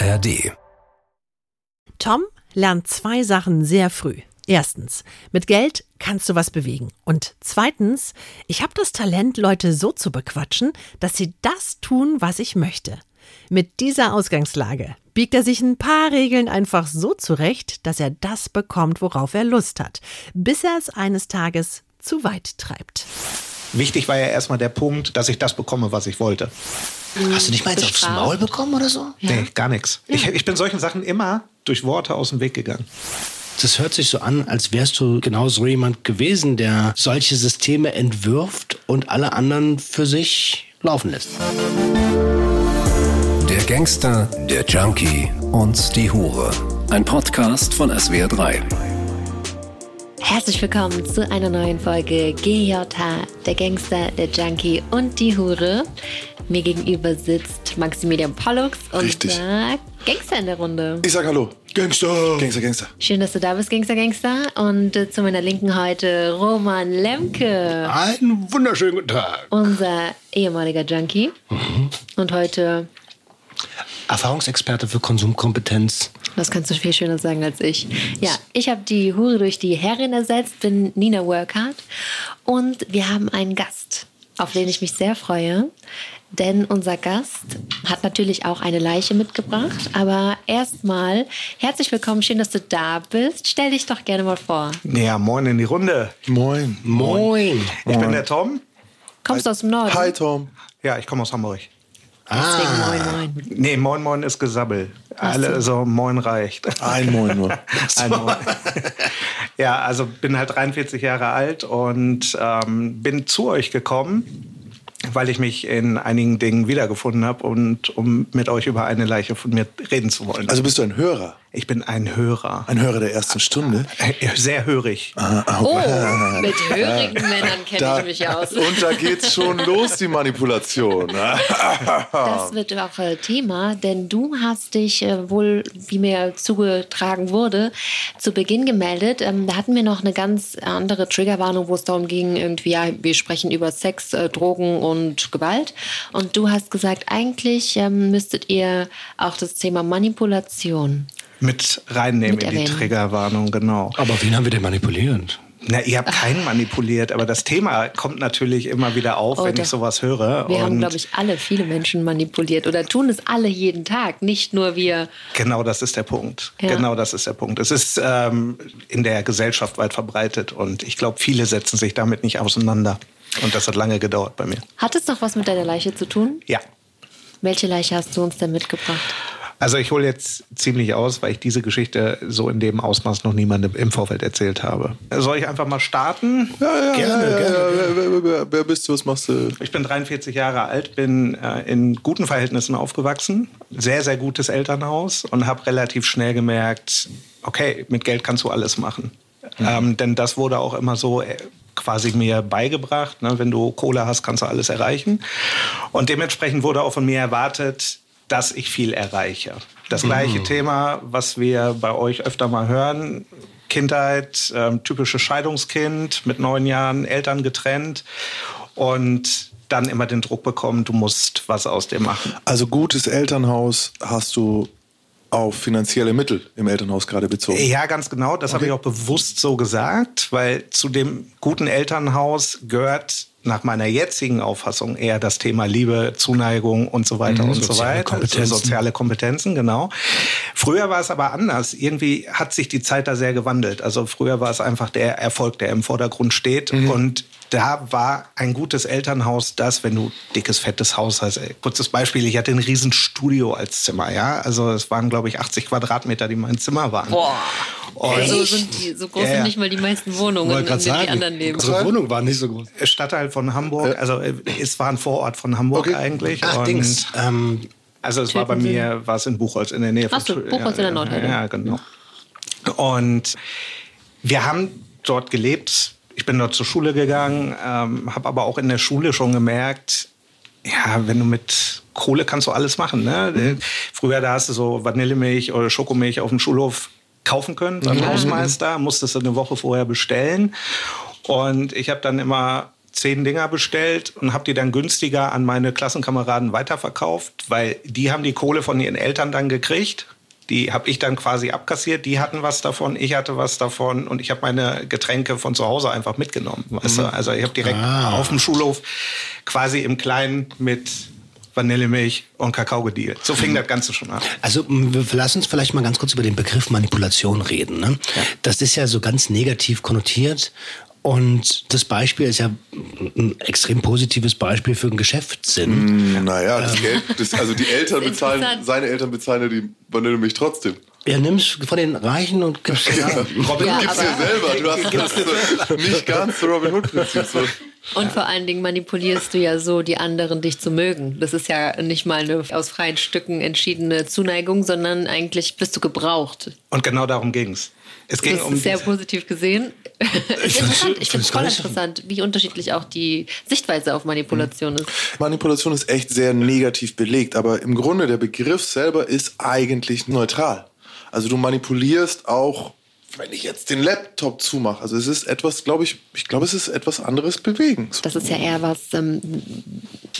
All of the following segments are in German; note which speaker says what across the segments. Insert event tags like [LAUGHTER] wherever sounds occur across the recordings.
Speaker 1: ARD.
Speaker 2: Tom lernt zwei Sachen sehr früh. Erstens, mit Geld kannst du was bewegen. Und zweitens, ich habe das Talent, Leute so zu bequatschen, dass sie das tun, was ich möchte. Mit dieser Ausgangslage biegt er sich ein paar Regeln einfach so zurecht, dass er das bekommt, worauf er Lust hat, bis er es eines Tages zu weit treibt.
Speaker 3: Wichtig war ja erstmal der Punkt, dass ich das bekomme, was ich wollte.
Speaker 4: Hast du nicht mal jetzt aufs. Maul bekommen oder so?
Speaker 3: Nee, gar nichts. Ich, ich bin solchen Sachen immer durch Worte aus dem Weg gegangen.
Speaker 4: Das hört sich so an, als wärst du genau so jemand gewesen, der solche Systeme entwirft und alle anderen für sich laufen lässt.
Speaker 1: Der Gangster, der Junkie und die Hure. Ein Podcast von SWR3.
Speaker 5: Herzlich willkommen zu einer neuen Folge GJH, der Gangster, der Junkie und die Hure. Mir gegenüber sitzt Maximilian Pollux, unser Gangster in der Runde.
Speaker 6: Ich sag Hallo. Gangster. Gangster, Gangster.
Speaker 5: Schön, dass du da bist, Gangster, Gangster. Und äh, zu meiner Linken heute Roman Lemke,
Speaker 4: Einen wunderschönen guten Tag.
Speaker 5: unser ehemaliger Junkie.
Speaker 6: Mhm.
Speaker 5: Und heute,
Speaker 4: Erfahrungsexperte für Konsumkompetenz.
Speaker 5: das kannst du viel schöner sagen als ich. Ja, ich habe die Hure durch die Herrin ersetzt, bin Nina Workhart. Und wir haben einen Gast, auf den ich mich sehr freue. Denn unser Gast hat natürlich auch eine Leiche mitgebracht. Aber erstmal herzlich willkommen, schön, dass du da bist. Stell dich doch gerne mal vor.
Speaker 3: Ja, moin in die Runde.
Speaker 6: Moin.
Speaker 4: Moin.
Speaker 3: Ich bin der Tom.
Speaker 5: Kommst du aus dem Norden?
Speaker 6: Hi, Tom.
Speaker 3: Ja, ich komme aus Hamburg.
Speaker 5: Deswegen moin, moin.
Speaker 3: Nee, moin moin ist Gesabbel. Alle so moin reicht.
Speaker 6: Ein Moin nur. [LAUGHS]
Speaker 3: Ein Moin. [LAUGHS] ja, also bin halt 43 Jahre alt und ähm, bin zu euch gekommen, weil ich mich in einigen Dingen wiedergefunden habe und um mit euch über eine Leiche von mir reden zu wollen.
Speaker 6: Also bist du ein Hörer?
Speaker 3: Ich bin ein Hörer.
Speaker 6: Ein Hörer der ersten Stunde?
Speaker 3: Äh, Sehr hörig.
Speaker 5: Oh, mit hörigen Männern kenne ich mich aus. [LAUGHS]
Speaker 6: Und da geht's schon los, die Manipulation.
Speaker 5: Das wird auch äh, Thema, denn du hast dich äh, wohl, wie mir zugetragen wurde, zu Beginn gemeldet. Ähm, da hatten wir noch eine ganz andere Triggerwarnung, wo es darum ging, irgendwie, ja, wir sprechen über Sex, Drogen und Gewalt. Und du hast gesagt, eigentlich ähm, müsstet ihr auch das Thema Manipulation.
Speaker 3: Mit reinnehmen
Speaker 5: Mit
Speaker 3: in die. Triggerwarnung, genau.
Speaker 4: Aber wen haben wir denn manipuliert?
Speaker 3: Na, ihr habt keinen manipuliert, aber das Thema kommt natürlich immer wieder auf,
Speaker 5: Oh,
Speaker 3: wenn
Speaker 5: doch.
Speaker 3: ich sowas höre.
Speaker 5: Wir haben,
Speaker 3: Und
Speaker 5: glaube ich, alle viele Menschen manipuliert oder tun es alle jeden Tag, nicht nur wir.
Speaker 3: Genau, das ist der Punkt.
Speaker 5: Ja.
Speaker 3: Genau, das ist der Punkt. Es ist ähm, in der Gesellschaft weit verbreitet und ich glaube, viele setzen sich damit nicht auseinander. Und das hat lange gedauert bei mir.
Speaker 5: Hat es noch was mit deiner Leiche zu tun?
Speaker 3: Ja.
Speaker 5: Welche Leiche hast du uns denn mitgebracht?
Speaker 3: Also ich hole jetzt ziemlich aus, weil ich diese Geschichte so in dem Ausmaß noch niemandem im Vorfeld erzählt habe. Soll ich einfach mal starten?
Speaker 6: Ja, ja,
Speaker 4: Gerne,
Speaker 6: ja, ja,
Speaker 4: gerne.
Speaker 6: ja, wer, wer, wer, wer bist du? Was machst du?
Speaker 3: Ich bin 43 Jahre alt, bin äh, in guten Verhältnissen aufgewachsen, sehr, sehr gutes Elternhaus und habe relativ schnell gemerkt, okay, mit Geld kannst du alles machen. Ähm, denn das wurde auch immer so äh, quasi mir beigebracht. Ne? Wenn du Kohle hast, kannst du alles erreichen. Und dementsprechend wurde auch von mir erwartet, dass ich viel erreiche. Das gleiche Thema, was wir bei euch öfter mal hören. Kindheit, ähm, typisches Scheidungskind, mit neun Jahren Eltern getrennt und dann immer den Druck bekommen, du musst was aus dem machen.
Speaker 6: Also gutes Elternhaus hast du auf finanzielle Mittel im Elternhaus gerade bezogen.
Speaker 3: Ja, ganz genau. Das habe ich auch bewusst so gesagt, weil zu dem guten Elternhaus gehört nach meiner jetzigen Auffassung eher das Thema Liebe, Zuneigung und so weiter und so weiter.
Speaker 4: Kompetenzen.
Speaker 3: Also soziale Kompetenzen, genau. Früher war es aber anders. Irgendwie hat sich die Zeit da sehr gewandelt. Also früher war es einfach der Erfolg, der im Vordergrund steht. Und da war ein gutes Elternhaus das, wenn du dickes, fettes Haus hast. Ey, Kurzes Beispiel, ich hatte ein riesen Studio als Zimmer, ja. Also es waren, glaube ich, 80 Quadratmeter, die mein Zimmer waren.
Speaker 5: Boah.
Speaker 3: Und
Speaker 5: So, sind die, so groß
Speaker 3: Ja, ja.
Speaker 5: sind nicht mal die meisten Wohnungen, in denen die anderen leben.
Speaker 4: Unsere Wohnung war nicht so groß.
Speaker 3: Stadtteil von Hamburg, also äh, es war ein Vorort von Hamburg
Speaker 6: Okay.
Speaker 3: eigentlich.
Speaker 4: Ach,
Speaker 3: und
Speaker 4: Dings. Ähm,
Speaker 3: Also es war bei mir, war es in Buchholz in der Nähe
Speaker 5: Ach so,
Speaker 3: Tü-
Speaker 5: Buchholz in der Nordheide.
Speaker 3: Ja, genau. Und wir haben dort gelebt. Ich bin dort zur Schule gegangen, ähm, habe aber auch in der Schule schon gemerkt, ja, wenn du mit Kohle kannst du alles machen. Ne?
Speaker 5: Mhm.
Speaker 3: Früher da hast du so Vanillemilch oder Schokomilch auf dem Schulhof kaufen können beim Hausmeister, musstest du eine Woche vorher bestellen. Und ich habe dann immer zehn Dinger bestellt und habe die dann günstiger an meine Klassenkameraden weiterverkauft, weil die haben die Kohle von ihren Eltern dann gekriegt. Die habe ich dann quasi abkassiert. Die hatten was davon, ich hatte was davon und ich habe meine Getränke von zu Hause einfach mitgenommen. Weißt du? Mhm. Also ich habe direkt ah. auf dem Schulhof quasi im Kleinen mit Vanillemilch und Kakao gedealt. So fing das Ganze schon an.
Speaker 4: Also lass uns vielleicht mal ganz kurz über den Begriff Manipulation reden. Ne? Ja. Das ist ja so ganz negativ konnotiert und das Beispiel ist ja ein extrem positives Beispiel für einen Geschäftssinn.
Speaker 6: Mm, naja, das ähm. Geld, das, also die [LAUGHS] Eltern bezahlen, seine Eltern bezahlen ja die Vanillemilch trotzdem.
Speaker 4: Ja, nimmst von den Reichen und gibst ja.
Speaker 6: Robin ja, gibst dir selber. Du hast [LAUGHS] das nicht ganz Robin Hood-Prinzip. So.
Speaker 5: Und vor allen Dingen manipulierst du ja so die anderen, dich zu mögen. Das ist ja nicht mal eine aus freien Stücken entschiedene Zuneigung, sondern eigentlich bist du gebraucht.
Speaker 3: Und genau darum ging es.
Speaker 5: Ging das um ist sehr positiv gesehen. [LAUGHS] Ich finde es voll interessant, wie unterschiedlich auch die Sichtweise auf Manipulation ist.
Speaker 6: Manipulation ist echt sehr negativ belegt, aber im Grunde der Begriff selber ist eigentlich neutral. Also du manipulierst auch wenn ich jetzt den Laptop zumache, also es ist etwas, glaube ich, ich glaube, es ist etwas anderes bewegen.
Speaker 5: Das ist ja eher was, ähm,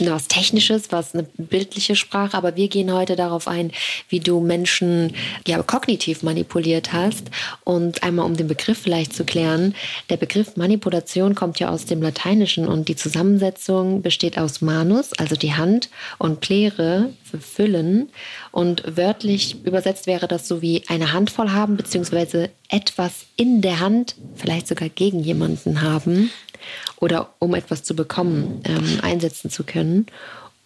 Speaker 5: was Technisches, was eine bildliche Sprache, aber wir gehen heute darauf ein, wie du Menschen ja kognitiv manipuliert hast. Und einmal um den Begriff vielleicht zu klären, der Begriff Manipulation kommt ja aus dem Lateinischen und die Zusammensetzung besteht aus manus, also die Hand, und plere, füllen. Und wörtlich übersetzt wäre das so wie eine Handvoll haben, beziehungsweise etwas in der Hand, vielleicht sogar gegen jemanden haben oder um etwas zu bekommen, ähm, einsetzen zu können.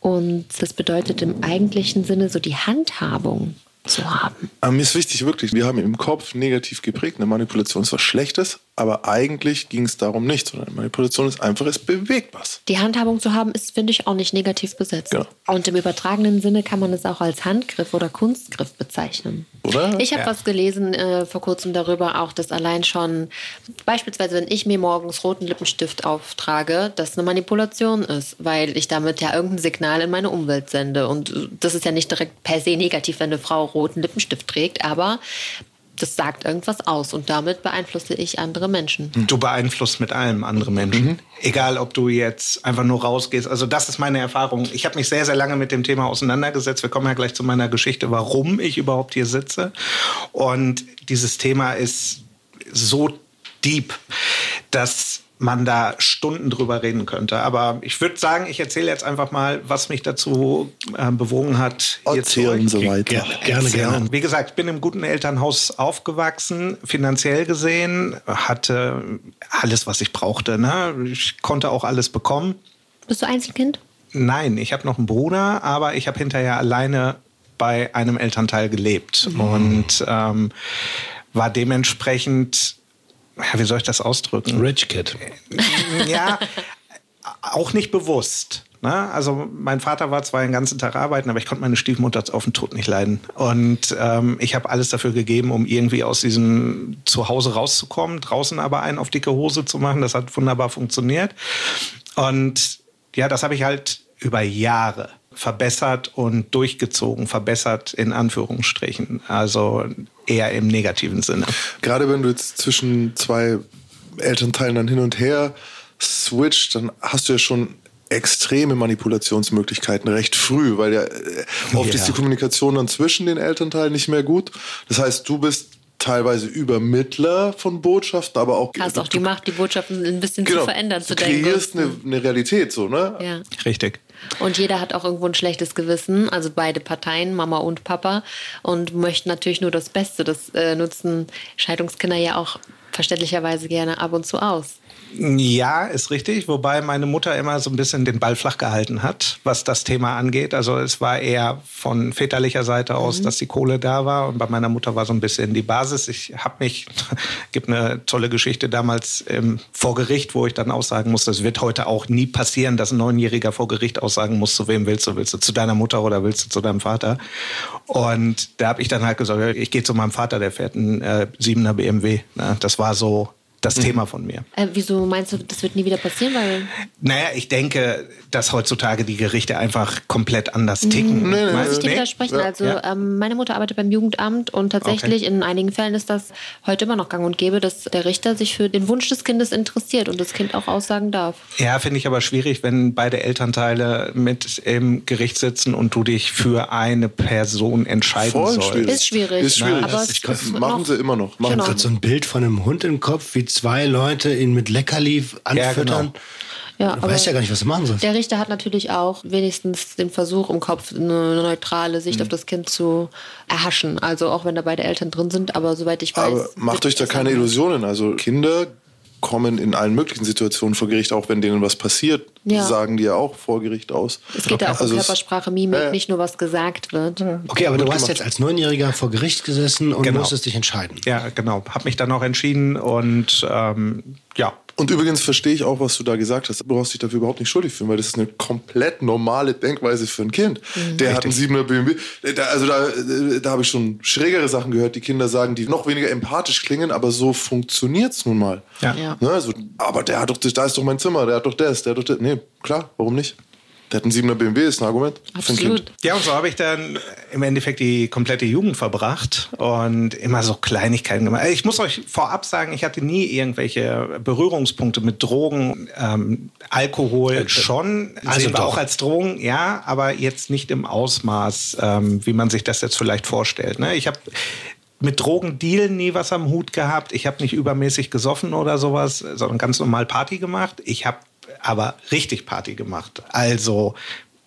Speaker 5: Und das bedeutet im eigentlichen Sinne so die Handhabung zu haben.
Speaker 6: Aber mir ist wichtig, wirklich, wir haben im Kopf negativ geprägt, eine Manipulation ist was Schlechtes, aber eigentlich ging es darum nicht, sondern Manipulation ist einfach, es bewegt was.
Speaker 5: Die Handhabung zu haben, ist, finde ich, auch nicht negativ besetzt. Genau. Und im übertragenen Sinne kann man es auch als Handgriff oder Kunstgriff bezeichnen. Oder? Ich habe ja. was gelesen äh, vor kurzem darüber, auch dass allein schon, beispielsweise, wenn ich mir morgens roten Lippenstift auftrage, das eine Manipulation ist, weil ich damit ja irgendein Signal in meine Umwelt sende. Und das ist ja nicht direkt per se negativ, wenn eine Frau roten Lippenstift trägt, aber das sagt irgendwas aus und damit beeinflusse ich andere Menschen.
Speaker 3: Du beeinflusst mit allem andere Menschen. Mhm. Egal, ob du jetzt einfach nur rausgehst. Also das ist meine Erfahrung. Ich habe mich sehr, sehr lange mit dem Thema auseinandergesetzt. Wir kommen ja gleich zu meiner Geschichte, warum ich überhaupt hier sitze. Und dieses Thema ist so deep, dass man da Stunden drüber reden könnte. Aber ich würde sagen, ich erzähle jetzt einfach mal, was mich dazu äh, bewogen hat.
Speaker 6: Erzählen so weiter.
Speaker 3: Gerne, gerne, gerne. Wie gesagt, ich bin im guten Elternhaus aufgewachsen, finanziell gesehen, hatte alles, was ich brauchte. Ne? Ich konnte auch alles bekommen.
Speaker 5: Bist du Einzelkind?
Speaker 3: Nein, ich habe noch einen Bruder, aber ich habe hinterher alleine bei einem Elternteil gelebt mhm. und ähm, war dementsprechend wie soll ich das ausdrücken?
Speaker 4: Rich Kid.
Speaker 3: Ja, auch nicht bewusst. Ne? Also mein Vater war zwar den ganzen Tag arbeiten, aber ich konnte meine Stiefmutter auf den Tod nicht leiden. Und ähm, ich habe alles dafür gegeben, um irgendwie aus diesem Zuhause rauszukommen, draußen aber einen auf dicke Hose zu machen. Das hat wunderbar funktioniert. Und ja, das habe ich halt über Jahre verbessert und durchgezogen, verbessert in Anführungsstrichen. Also eher im negativen Sinne.
Speaker 6: Gerade wenn du jetzt zwischen zwei Elternteilen dann hin und her switcht, dann hast du ja schon extreme Manipulationsmöglichkeiten recht früh, weil ja äh, oft ja. ist die Kommunikation dann zwischen den Elternteilen nicht mehr gut. Das heißt, du bist teilweise Übermittler von Botschaften, aber auch
Speaker 5: hast auch die Macht, die Botschaften ein bisschen genau, zu verändern, zu
Speaker 6: du kreierst eine, eine, Realität so, ne?
Speaker 3: Ja. Richtig.
Speaker 5: Und jeder hat auch irgendwo ein schlechtes Gewissen, also beide Parteien, Mama und Papa, und möchten natürlich nur das Beste. Das äh, nutzen Scheidungskinder ja auch verständlicherweise gerne ab und zu aus.
Speaker 3: Ja, ist richtig. Wobei meine Mutter immer so ein bisschen den Ball flach gehalten hat, was das Thema angeht. Also es war eher von väterlicher Seite aus, mhm. dass die Kohle da war. Und bei meiner Mutter war so ein bisschen die Basis. Ich habe mich, [LAUGHS] gibt eine tolle Geschichte damals im Vorgericht, wo ich dann aussagen musste, es wird heute auch nie passieren, dass ein Neunjähriger vor Gericht aussagen muss, zu wem willst du? Willst du zu deiner Mutter oder willst du zu deinem Vater? Und da habe ich dann halt gesagt, ich gehe zu meinem Vater, der fährt einen äh, 7er BMW. Ne? Das war so das mhm. Thema von mir.
Speaker 5: Äh, wieso meinst du, das wird nie wieder passieren? Weil
Speaker 3: naja, ich denke, dass heutzutage die Gerichte einfach komplett anders ticken.
Speaker 5: Nee, nee, Muss ich dir widersprechen? Ja. Also ja. ähm, meine Mutter arbeitet beim Jugendamt und tatsächlich okay. in einigen Fällen ist das heute immer noch gang und gäbe, dass der Richter sich für den Wunsch des Kindes interessiert und das Kind auch aussagen darf.
Speaker 3: Ja, finde ich aber schwierig, wenn beide Elternteile mit im Gericht sitzen und du dich für eine Person entscheiden Voll sollst.
Speaker 5: Schwierig. Ist schwierig.
Speaker 6: Ist schwierig. Aber es machen sie immer noch.
Speaker 4: Machen
Speaker 6: genau.
Speaker 4: gerade so ein Bild von einem Hund im Kopf, wie zwei Leute ihn mit Leckerli anfüttern. Ja, genau. Ja, du weißt ja gar nicht, was du machen sollst.
Speaker 5: Der Richter hat natürlich auch wenigstens den Versuch im Kopf, eine neutrale Sicht mhm. auf das Kind zu erhaschen. Also auch wenn da beide Eltern drin sind, aber soweit ich weiß. Aber
Speaker 6: macht euch da keine Illusionen. Also Kinder kommen in allen möglichen Situationen vor Gericht, auch wenn denen was passiert, ja. sagen die ja auch vor Gericht aus.
Speaker 5: Es geht ja auch also um Körpersprache, Mimik, äh, nicht nur was gesagt wird.
Speaker 4: Okay, aber du hast jetzt als Neunjähriger vor Gericht gesessen und genau. musstest dich entscheiden.
Speaker 3: Ja, genau. Hab mich dann auch entschieden und ähm, ja,
Speaker 6: und übrigens verstehe ich auch, was du da gesagt hast. Du brauchst dich dafür überhaupt nicht schuldig fühlen, weil das ist eine komplett normale Denkweise für ein Kind. Mhm, der richtig. hat einen 7er BMW. also da, da habe ich schon schrägere Sachen gehört, die Kinder sagen, die noch weniger empathisch klingen, aber so funktioniert es nun mal. Ja. ja. Ne, also, aber der hat doch, da ist doch mein Zimmer, der hat doch das, der hat doch das. Nee, klar, warum nicht? Der hat einen 7er BMW, ist ein Argument.
Speaker 5: Absolut.
Speaker 3: Ja, und so habe ich dann im Endeffekt die komplette Jugend verbracht und immer so Kleinigkeiten gemacht. Ich muss euch vorab sagen, ich hatte nie irgendwelche Berührungspunkte mit Drogen, ähm, Alkohol äh, schon, also wir auch als Drogen, ja, aber jetzt nicht im Ausmaß, ähm, wie man sich das jetzt vielleicht vorstellt. Ne? Ich habe mit Drogendealen nie was am Hut gehabt. Ich habe nicht übermäßig gesoffen oder sowas, sondern ganz normal Party gemacht. Ich habe aber richtig Party gemacht. Also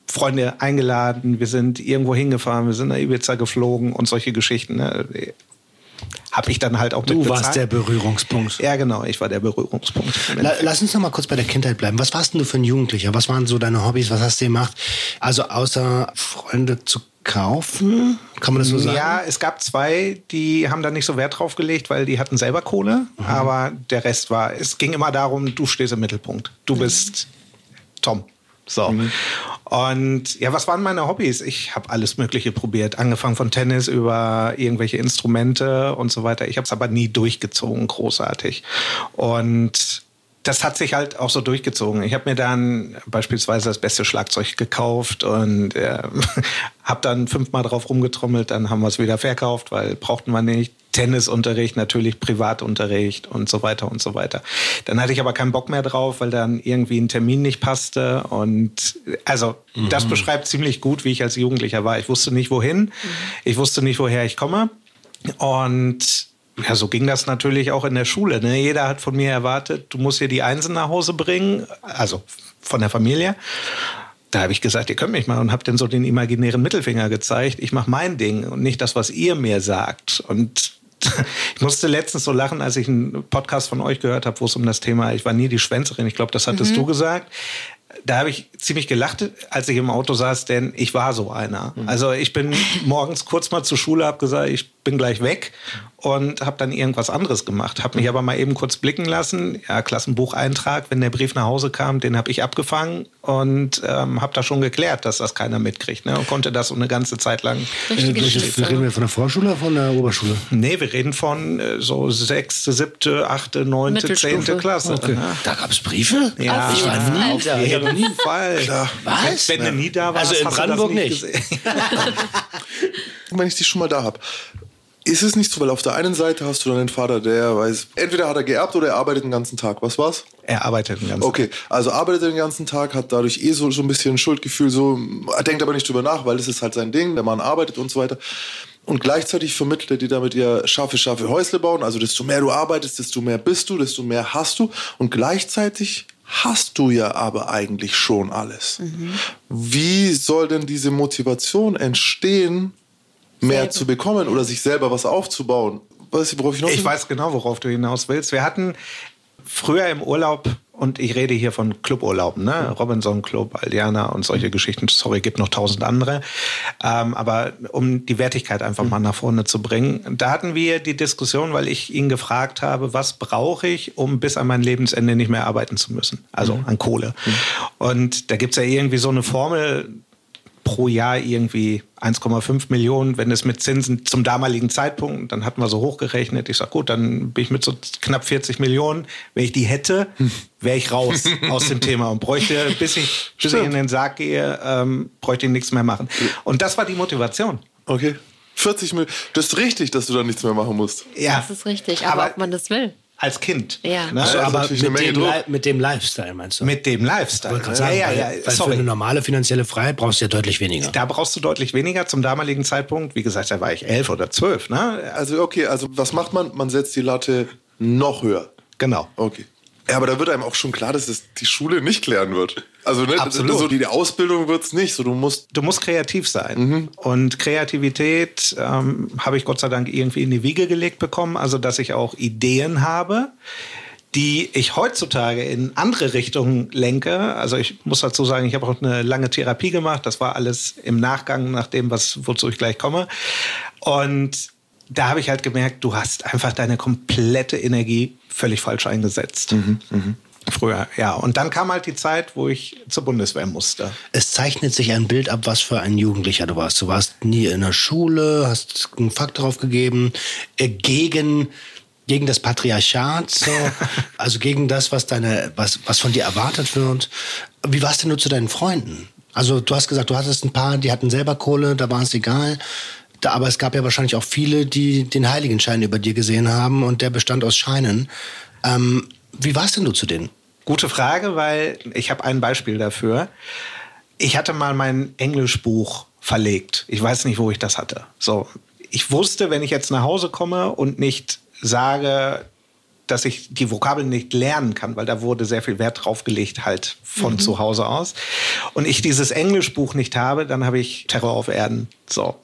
Speaker 3: Freunde eingeladen, wir sind irgendwo hingefahren, wir sind nach Ibiza geflogen und solche Geschichten. Ne? Habe ich dann halt auch
Speaker 4: Du warst der Berührungspunkt.
Speaker 3: Ja, genau, ich war der Berührungspunkt.
Speaker 4: lass uns noch mal kurz bei der Kindheit bleiben. Was warst denn du für ein Jugendlicher? Was waren so deine Hobbys? Was hast du gemacht? Also außer Freunde zu kaufen? Kann man das so sagen?
Speaker 3: Ja, es gab zwei, die haben da nicht so Wert drauf gelegt, weil die hatten selber Kohle. Mhm. Aber der Rest war, es ging immer darum, du stehst im Mittelpunkt. Du bist Tom. So. Mhm. Und ja, was waren meine Hobbys? Ich habe alles Mögliche probiert, angefangen von Tennis über irgendwelche Instrumente und so weiter. Ich habe es aber nie durchgezogen, großartig. Und das hat sich halt auch so durchgezogen. Ich habe mir dann beispielsweise das beste Schlagzeug gekauft und äh, [LAUGHS] habe dann fünfmal drauf rumgetrommelt, dann haben wir es wieder verkauft, weil brauchten wir nicht. Tennisunterricht, natürlich Privatunterricht und so weiter und so weiter. Dann hatte ich aber keinen Bock mehr drauf, weil dann irgendwie ein Termin nicht passte. Und also mhm. das beschreibt ziemlich gut, wie ich als Jugendlicher war. Ich wusste nicht wohin, mhm. ich wusste nicht, woher ich komme. Und ja, so ging das natürlich auch in der Schule. Ne? Jeder hat von mir erwartet, du musst hier die Einsen nach Hause bringen, also von der Familie. Da habe ich gesagt, ihr könnt mich mal und habe dann so den imaginären Mittelfinger gezeigt. Ich mache mein Ding und nicht das, was ihr mir sagt. Und ich musste letztens so lachen, als ich einen Podcast von euch gehört habe, wo es um das Thema, ich war nie die Schwänzerin, ich glaube, das hattest mhm. du gesagt da habe ich ziemlich gelacht, als ich im Auto saß, denn ich war so einer. Mhm. Also ich bin morgens kurz mal zur Schule, habe gesagt, ich bin gleich weg und habe dann irgendwas anderes gemacht. Habe mich aber mal eben kurz blicken lassen. Ja, Klassenbucheintrag, wenn der Brief nach Hause kam, den habe ich abgefangen und ähm, habe da schon geklärt, dass das keiner mitkriegt. Ne? Und konnte das so eine ganze Zeit lang.
Speaker 4: Äh, reden wir von der Vorschule oder von der Oberschule?
Speaker 3: Nee, wir reden von äh, so sechste, siebte, achte, neunte, zehnte Klasse. Okay.
Speaker 4: Da gab es Briefe?
Speaker 3: Ja,
Speaker 4: ich war nie auf
Speaker 3: jeden nie Fall.
Speaker 4: Klar. Was?
Speaker 3: Wenn, wenn du nie da warst,
Speaker 4: also in Brandenburg nicht. nicht. [LAUGHS] [LAUGHS]
Speaker 6: wenn ich dich schon mal da habe. Ist es nicht so, weil auf der einen Seite hast du dann den Vater, der weiß, entweder hat er geerbt oder er arbeitet den ganzen Tag. Was war's?
Speaker 3: Er arbeitet den ganzen Tag.
Speaker 6: Okay, also arbeitet den ganzen Tag, hat dadurch eh so, so ein bisschen ein Schuldgefühl, so, er denkt aber nicht drüber nach, weil das ist halt sein Ding, der Mann arbeitet und so weiter. Und gleichzeitig vermittelt er dir damit ihr scharfe, scharfe Häusle bauen. Also desto mehr du arbeitest, desto mehr bist du, desto mehr hast du. Und gleichzeitig hast du ja aber eigentlich schon alles. Mhm. Wie soll denn diese Motivation entstehen, mehr selber. zu bekommen oder sich selber was aufzubauen?
Speaker 3: Weißt du, worauf ich noch Ich weiß genau, worauf du hinaus willst. Wir hatten früher im Urlaub und ich rede hier von Cluburlauben, ne? Robinson Club, Aldiana und solche Geschichten. Sorry, gibt noch tausend andere. Ähm, aber um die Wertigkeit einfach mal nach vorne zu bringen, da hatten wir die Diskussion, weil ich ihn gefragt habe, was brauche ich, um bis an mein Lebensende nicht mehr arbeiten zu müssen? Also mhm. an Kohle. Mhm. Und da gibt's ja irgendwie so eine Formel, pro Jahr irgendwie 1,5 Millionen, wenn es mit Zinsen zum damaligen Zeitpunkt, dann hatten wir so hochgerechnet. Ich sag gut, dann bin ich mit so knapp 40 Millionen. Wenn ich die hätte, wäre ich raus [LAUGHS] aus dem Thema und bräuchte, bis ich, bis ich in den Sarg gehe, ähm, bräuchte ich nichts mehr machen. Und das war die Motivation.
Speaker 6: Okay. 40 Millionen. Das ist richtig, dass du da nichts mehr machen musst.
Speaker 5: Ja. Das ist richtig, aber, aber ob man das will
Speaker 3: als Kind.
Speaker 5: Ja.
Speaker 3: Ne?
Speaker 4: Also, aber mit dem, mit dem, Lifestyle meinst du?
Speaker 3: Mit dem Lifestyle.
Speaker 4: Ja, sagen, ja, ja, ja. Weil Sorry. für eine normale finanzielle Freiheit brauchst du ja deutlich weniger.
Speaker 3: Da brauchst du deutlich weniger zum damaligen Zeitpunkt. Wie gesagt, da war ich elf oder zwölf. Ne?
Speaker 6: Also okay, also was macht man? Man setzt die Latte noch höher.
Speaker 3: Genau.
Speaker 6: Okay. Ja, aber da wird einem auch schon klar, dass es die Schule nicht klären wird. Also ne,
Speaker 3: Absolut.
Speaker 6: So die Ausbildung wird es nicht. So, du, musst
Speaker 3: du musst kreativ sein. Mhm. Und Kreativität ähm, habe ich Gott sei Dank irgendwie in die Wiege gelegt bekommen. Also, dass ich auch Ideen habe, die ich heutzutage in andere Richtungen lenke. Also ich muss dazu sagen, ich habe auch eine lange Therapie gemacht. Das war alles im Nachgang nach dem, was, wozu ich gleich komme. Und da habe ich halt gemerkt, du hast einfach deine komplette Energie völlig falsch eingesetzt. Mhm, mh. Früher, ja. Und dann kam halt die Zeit, wo ich zur Bundeswehr musste.
Speaker 4: Es zeichnet sich ein Bild ab, was für ein Jugendlicher du warst. Du warst nie in der Schule, hast einen Fakt drauf gegeben, äh, gegen gegen das Patriarchat, so. [LAUGHS] also gegen das, was deine, was, was von dir erwartet wird. Wie warst denn du zu deinen Freunden? Also du hast gesagt, du hattest ein paar, die hatten selber Kohle, da war es egal. Aber es gab ja wahrscheinlich auch viele, die den Heiligenschein über dir gesehen haben und der bestand aus Scheinen. Ähm, wie warst denn du zu denen?
Speaker 3: Gute Frage, weil ich habe ein Beispiel dafür. Ich hatte mal mein Englischbuch verlegt. Ich weiß nicht, wo ich das hatte. So, ich wusste, wenn ich jetzt nach Hause komme und nicht sage, dass ich die Vokabeln nicht lernen kann, weil da wurde sehr viel Wert drauf gelegt, halt von mhm. zu Hause aus. Und ich dieses Englischbuch nicht habe, dann habe ich Terror auf Erden. So.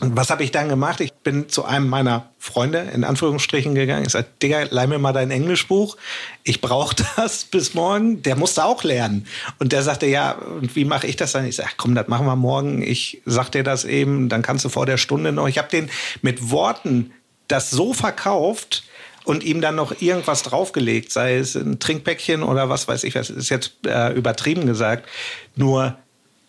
Speaker 3: Und was habe ich dann gemacht? Ich bin zu einem meiner Freunde in Anführungsstrichen gegangen. Ich sagte, Digga, leih mir mal dein Englischbuch. Ich brauche [LAUGHS] das bis morgen. Der musste auch lernen. Und der sagte, ja, und wie mache ich das dann? Ich sage, komm, das machen wir morgen. Ich sag dir das eben, dann kannst du vor der Stunde noch. Ich habe den mit Worten das so verkauft, und ihm dann noch irgendwas draufgelegt, sei es ein Trinkpäckchen oder was weiß ich, was ist jetzt äh, übertrieben gesagt. Nur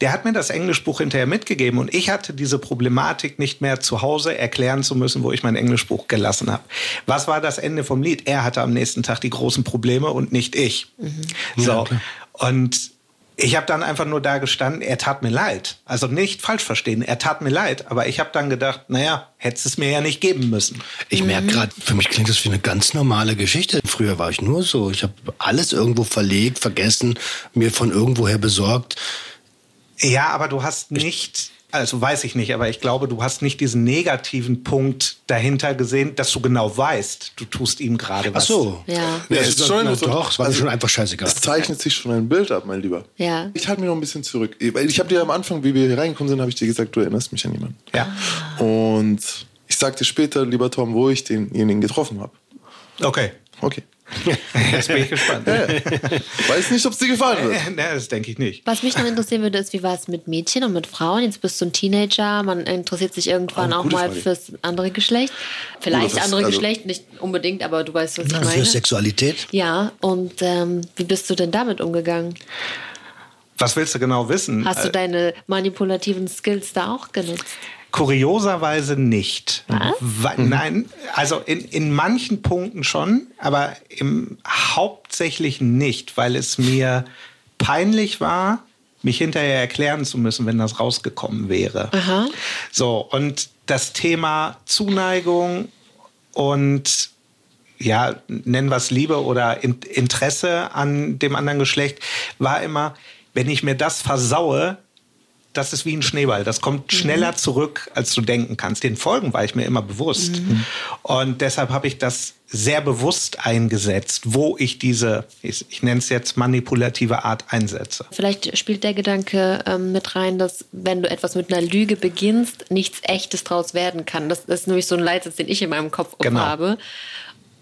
Speaker 3: der hat mir das Englischbuch hinterher mitgegeben und ich hatte diese Problematik nicht mehr zu Hause erklären zu müssen, wo ich mein Englischbuch gelassen habe. Was war das Ende vom Lied? Er hatte am nächsten Tag die großen Probleme und nicht ich. Mhm. So. Ja, und ich habe dann einfach nur da gestanden, er tat mir leid. Also nicht falsch verstehen, er tat mir leid. Aber ich habe dann gedacht, naja, hättest es mir ja nicht geben müssen.
Speaker 4: Ich merke gerade, für mich klingt das wie eine ganz normale Geschichte. Früher war ich nur so. Ich habe alles irgendwo verlegt, vergessen, mir von irgendwoher besorgt.
Speaker 3: Ja, aber du hast nicht, also weiß ich nicht, aber ich glaube, du hast nicht diesen negativen Punkt dahinter gesehen, dass du genau weißt, du tust ihm gerade was.
Speaker 4: Ach so.
Speaker 5: Ja.
Speaker 6: ja es ist schon
Speaker 4: na, doch, es war also, schon einfach scheißegal.
Speaker 6: Es zeichnet sich schon ein Bild ab, mein Lieber.
Speaker 5: Ja.
Speaker 6: Ich halte mich noch ein bisschen zurück. Ich habe dir am Anfang, wie wir hier reingekommen sind, habe ich dir gesagt, du erinnerst mich an jemanden.
Speaker 3: Ja.
Speaker 6: Und ich sagte später, lieber Tom, wo ich denjenigen getroffen habe.
Speaker 3: Okay.
Speaker 6: Okay.
Speaker 3: Jetzt bin ich gespannt. [LAUGHS]
Speaker 6: Ja, Weiß nicht, ob es dir gefallen wird. [LAUGHS]
Speaker 3: Nee, das denke ich nicht.
Speaker 5: Was mich noch interessieren würde, ist, wie war es mit Mädchen und mit Frauen? Jetzt bist du ein Teenager, man interessiert sich irgendwann oh, auch mal Frage. fürs andere Geschlecht. Vielleicht oh, andere also Geschlecht, nicht unbedingt, aber du weißt, was ich meine.
Speaker 4: Für Sexualität?
Speaker 5: Ja, und ähm, wie bist du denn damit umgegangen?
Speaker 3: Was willst du genau wissen?
Speaker 5: Hast du deine manipulativen Skills da auch genutzt?
Speaker 3: Kurioserweise nicht. Was? Nein, also in, in manchen Punkten schon, aber im Hauptsächlichen nicht, weil es mir peinlich war, mich hinterher erklären zu müssen, wenn das rausgekommen wäre.
Speaker 5: Aha.
Speaker 3: So, und das Thema Zuneigung und ja, nennen wir es Liebe oder Interesse an dem anderen Geschlecht, war immer, wenn ich mir das versaue, das ist wie ein Schneeball. Das kommt mhm. schneller zurück, als du denken kannst. Den Folgen war ich mir immer bewusst. Mhm. Und deshalb habe ich das sehr bewusst eingesetzt, wo ich diese, ich, ich nenne es jetzt manipulative Art einsetze.
Speaker 5: Vielleicht spielt der Gedanke ähm, mit rein, dass wenn du etwas mit einer Lüge beginnst, nichts Echtes draus werden kann. Das, das ist nämlich so ein Leitsatz, den ich in meinem Kopf genau. habe.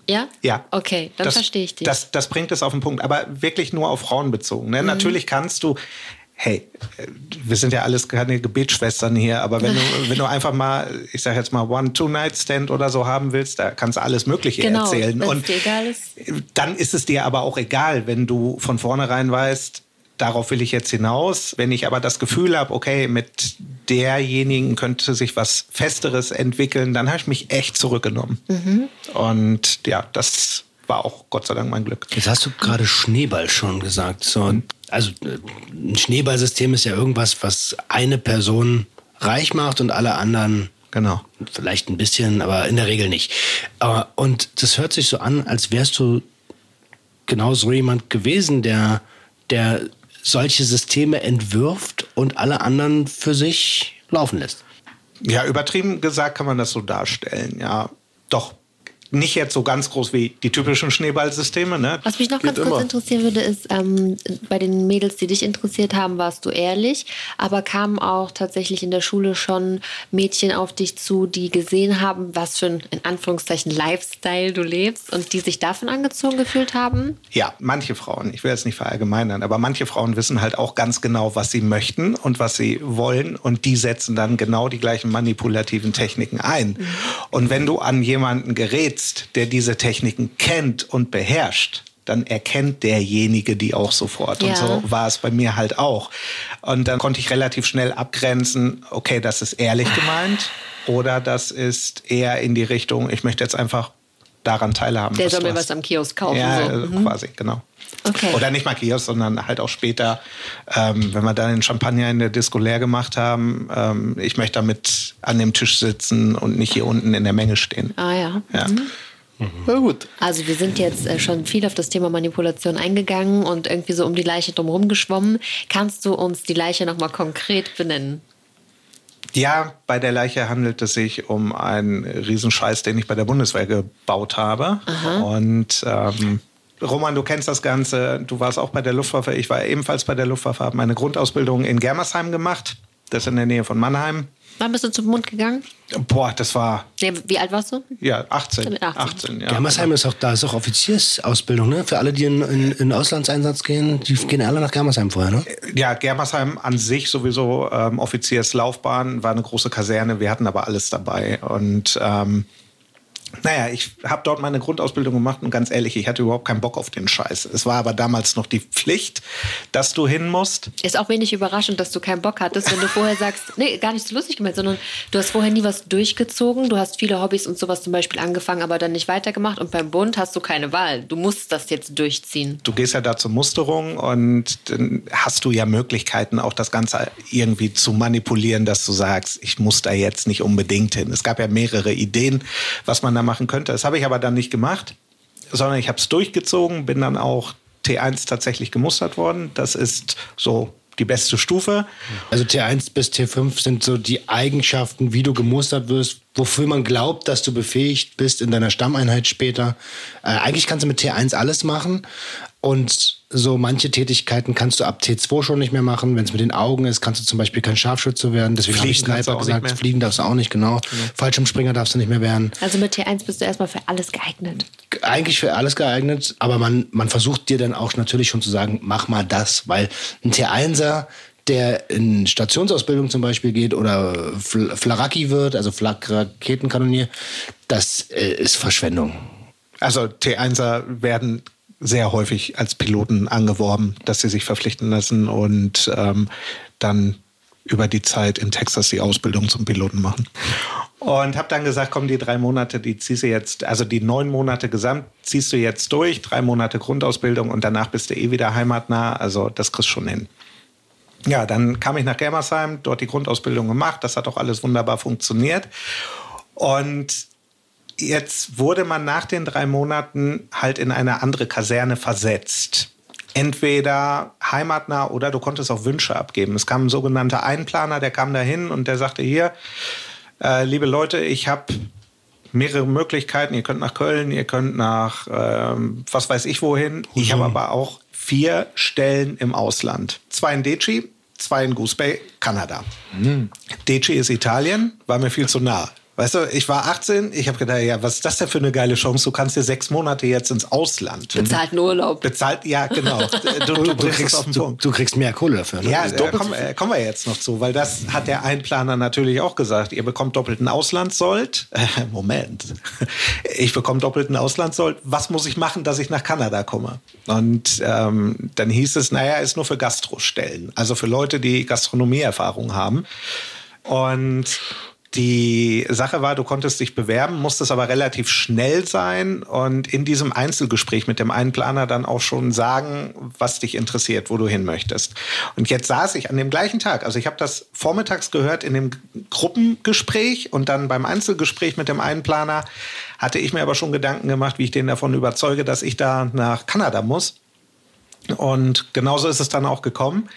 Speaker 5: Ja?
Speaker 3: Ja.
Speaker 5: Okay, dann
Speaker 3: das,
Speaker 5: verstehe ich dich.
Speaker 3: Das, das bringt es auf den Punkt, aber wirklich nur auf Frauen bezogen. Ne? Mhm. Natürlich kannst du hey, wir sind ja alles keine Gebetsschwestern hier, aber wenn du, [LAUGHS] wenn du einfach mal, ich sag jetzt mal, One-Two-Night-Stand oder so haben willst, da kannst du alles Mögliche
Speaker 5: genau,
Speaker 3: erzählen. Und
Speaker 5: ist.
Speaker 3: dann ist es dir aber auch egal, wenn du von vornherein weißt, darauf will ich jetzt hinaus. Wenn ich aber das Gefühl habe, okay, mit derjenigen könnte sich was Festeres entwickeln, dann habe ich mich echt zurückgenommen. Mhm. Und ja, das war auch Gott sei Dank mein Glück.
Speaker 4: Jetzt hast du gerade Schneeball schon gesagt. So, also äh, ein Schneeballsystem ist ja irgendwas, was eine Person reich macht und alle anderen
Speaker 3: Genau.
Speaker 4: Vielleicht ein bisschen, aber in der Regel nicht. Und das hört sich so an, als wärst du genau so jemand gewesen, der, der solche Systeme entwirft und alle anderen für sich laufen lässt.
Speaker 3: Ja, übertrieben gesagt kann man das so darstellen. Ja, doch nicht jetzt so ganz groß wie die typischen Schneeballsysteme. Ne?
Speaker 5: Was mich noch Geht ganz kurz interessieren würde, ist, ähm, bei den Mädels, die dich interessiert haben, warst du ehrlich, aber kamen auch tatsächlich in der Schule schon Mädchen auf dich zu, die gesehen haben, was für ein, in Anführungszeichen, Lifestyle du lebst und die sich davon angezogen gefühlt haben?
Speaker 3: Ja, manche Frauen, ich will jetzt nicht verallgemeinern, aber manche Frauen wissen halt auch ganz genau, was sie möchten und was sie wollen und die setzen dann genau die gleichen manipulativen Techniken ein. Mhm. Und wenn du an jemanden gerätst, sitzt, der diese Techniken kennt und beherrscht, dann erkennt derjenige die auch sofort. Ja. Und so war es bei mir halt auch. Und dann konnte ich relativ schnell abgrenzen, okay, das ist ehrlich gemeint oder das ist eher in die Richtung, ich möchte jetzt einfach daran teilhaben.
Speaker 5: Der soll mir was am Kiosk kaufen.
Speaker 3: Ja, so. mhm. quasi, genau. Okay. Oder nicht mal Kiosk, sondern halt auch später, ähm, wenn wir dann den Champagner in der Disco leer gemacht haben, ähm, ich möchte damit an dem Tisch sitzen und nicht hier unten in der Menge stehen.
Speaker 5: Ah ja.
Speaker 3: ja. Mhm.
Speaker 5: Na gut. Also wir sind jetzt äh, schon viel auf das Thema Manipulation eingegangen und irgendwie so um die Leiche drumherum geschwommen. Kannst du uns die Leiche nochmal konkret benennen?
Speaker 3: Ja, bei der Leiche handelt es sich um einen Riesenscheiß, den ich bei der Bundeswehr gebaut habe. Aha. Und ähm, Roman, du kennst das Ganze. Du warst auch bei der Luftwaffe. Ich war ebenfalls bei der Luftwaffe, habe meine Grundausbildung in Germersheim gemacht. Das ist in der Nähe von Mannheim.
Speaker 5: Wann bist du zum Mund gegangen?
Speaker 3: Boah, das war.
Speaker 5: Wie alt warst du?
Speaker 3: Ja, 18. 18. 18
Speaker 4: ja. Germersheim ist auch, da ist auch Offiziersausbildung, ne? Für alle, die in, in, in Auslandseinsatz gehen, die gehen alle nach Germersheim vorher, ne?
Speaker 3: Ja, Germersheim an sich sowieso ähm, Offizierslaufbahn, war eine große Kaserne, wir hatten aber alles dabei. Und ähm, naja, ich habe dort meine Grundausbildung gemacht und ganz ehrlich, ich hatte überhaupt keinen Bock auf den Scheiß. Es war aber damals noch die Pflicht, dass du hin musst.
Speaker 5: Ist auch wenig überraschend, dass du keinen Bock hattest, wenn du vorher sagst, nee, gar nicht so lustig gemeint, sondern du hast vorher nie was durchgezogen. Du hast viele Hobbys und sowas zum Beispiel angefangen, aber dann nicht weitergemacht. Und beim Bund hast du keine Wahl. Du musst das jetzt durchziehen.
Speaker 3: Du gehst ja da zur Musterung und dann hast du ja Möglichkeiten, auch das Ganze irgendwie zu manipulieren, dass du sagst, ich muss da jetzt nicht unbedingt hin. Es gab ja mehrere Ideen, was man da machen könnte. Das habe ich aber dann nicht gemacht, sondern ich habe es durchgezogen, bin dann auch T1 tatsächlich gemustert worden. Das ist so die beste Stufe.
Speaker 4: Also T1 bis T5 sind so die Eigenschaften, wie du gemustert wirst, wofür man glaubt, dass du befähigt bist in deiner Stammeinheit später. Äh, eigentlich kannst du mit T1 alles machen und so manche Tätigkeiten kannst du ab T2 schon nicht mehr machen. Wenn es mit den Augen ist, kannst du zum Beispiel kein Scharfschütze werden. Deswegen habe ich Sniper gesagt, fliegen darfst du auch nicht, genau. genau. Fallschirmspringer darfst du nicht mehr werden.
Speaker 5: Also mit T1 bist du erstmal für alles geeignet.
Speaker 4: Eigentlich für alles geeignet, aber man, man versucht dir dann auch natürlich schon zu sagen, mach mal das, weil ein T1er, der in Stationsausbildung zum Beispiel geht oder Flaraki wird, also Flak-Raketenkanonier, das äh, ist Verschwendung.
Speaker 3: Also T1er werden sehr häufig als Piloten angeworben, dass sie sich verpflichten lassen und ähm, dann über die Zeit in Texas die Ausbildung zum Piloten machen. Und habe dann gesagt, komm, die drei Monate, die ziehst du jetzt, also die neun Monate gesamt ziehst du jetzt durch, drei Monate Grundausbildung und danach bist du eh wieder heimatnah, also das kriegst du schon hin. Ja, dann kam ich nach Germersheim, dort die Grundausbildung gemacht, das hat auch alles wunderbar funktioniert. Und Jetzt wurde man nach den drei Monaten halt in eine andere Kaserne versetzt. Entweder heimatnah oder du konntest auch Wünsche abgeben. Es kam ein sogenannter Einplaner, der kam dahin und der sagte hier, äh, liebe Leute, ich habe mehrere Möglichkeiten. Ihr könnt nach Köln, ihr könnt nach ähm, was weiß ich wohin. Ich habe aber auch vier Stellen im Ausland. Zwei in Deci, zwei in Goose Bay, Kanada. Mhm. Deci ist Italien, war mir viel zu nah. Weißt du, ich war 18, ich habe gedacht, ja, was ist das denn für eine geile Chance? Du kannst dir sechs Monate jetzt ins Ausland.
Speaker 5: Bezahlten Urlaub.
Speaker 3: Bezahlt, ja, genau. [LAUGHS]
Speaker 4: Du, du, du, kriegst, du, du, kriegst, mehr Kohle dafür. Ne?
Speaker 3: Ja, da kommen, äh, kommen, wir jetzt noch zu, weil das hat der Einplaner natürlich auch gesagt. Ihr bekommt doppelten Auslandssold. Äh, [LAUGHS] Moment. Ich bekomme doppelten Auslandssold. Was muss ich machen, dass ich nach Kanada komme? Und ähm, dann hieß es, naja, ist nur für Gastrostellen. Also für Leute, die Gastronomieerfahrung haben. Und die Sache war, du konntest dich bewerben, musstest aber relativ schnell sein und in diesem Einzelgespräch mit dem Einplaner dann auch schon sagen, was dich interessiert, wo du hin möchtest. Und jetzt saß ich an dem gleichen Tag, also ich habe das vormittags gehört in dem Gruppengespräch und dann beim Einzelgespräch mit dem Einplaner hatte ich mir aber schon Gedanken gemacht, wie ich den davon überzeuge, dass ich da nach Kanada muss. Und genauso ist es dann auch gekommen.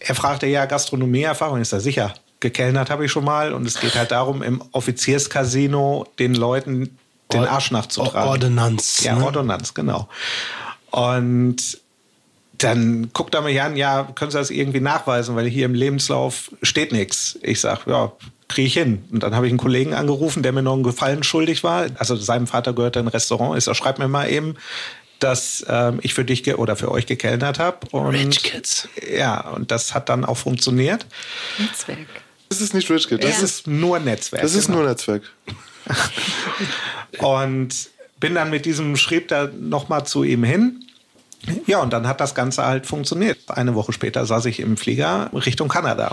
Speaker 3: Er fragte ja Gastronomieerfahrung, ist er sicher? Gekellnert habe ich schon mal. Und es geht halt darum, im Offizierscasino den Leuten den Arsch nachzutragen.
Speaker 4: Ordonnanz.
Speaker 3: Ja, ne? Ordonnanz, genau. Und dann guckt er mich an, ja, können Sie das irgendwie nachweisen, weil hier im Lebenslauf steht nichts. Ich sag, ja, kriege ich hin. Und dann habe ich einen Kollegen angerufen, der mir noch einen Gefallen schuldig war. Also seinem Vater gehört ein Restaurant. Ich sag, schreib mir mal eben, dass ähm, ich für dich oder für euch gekellnert habe.
Speaker 4: Rich Kids.
Speaker 3: Ja, und das hat dann auch funktioniert.
Speaker 5: Netzwerk.
Speaker 6: Das ist nicht Rich Kid.
Speaker 3: Das ja. ist nur Netzwerk.
Speaker 6: Das ist genau. nur Netzwerk. [LAUGHS]
Speaker 3: und bin dann mit diesem Schrieb da nochmal zu ihm hin. Ja, und dann hat das Ganze halt funktioniert. Eine Woche später saß ich im Flieger Richtung Kanada.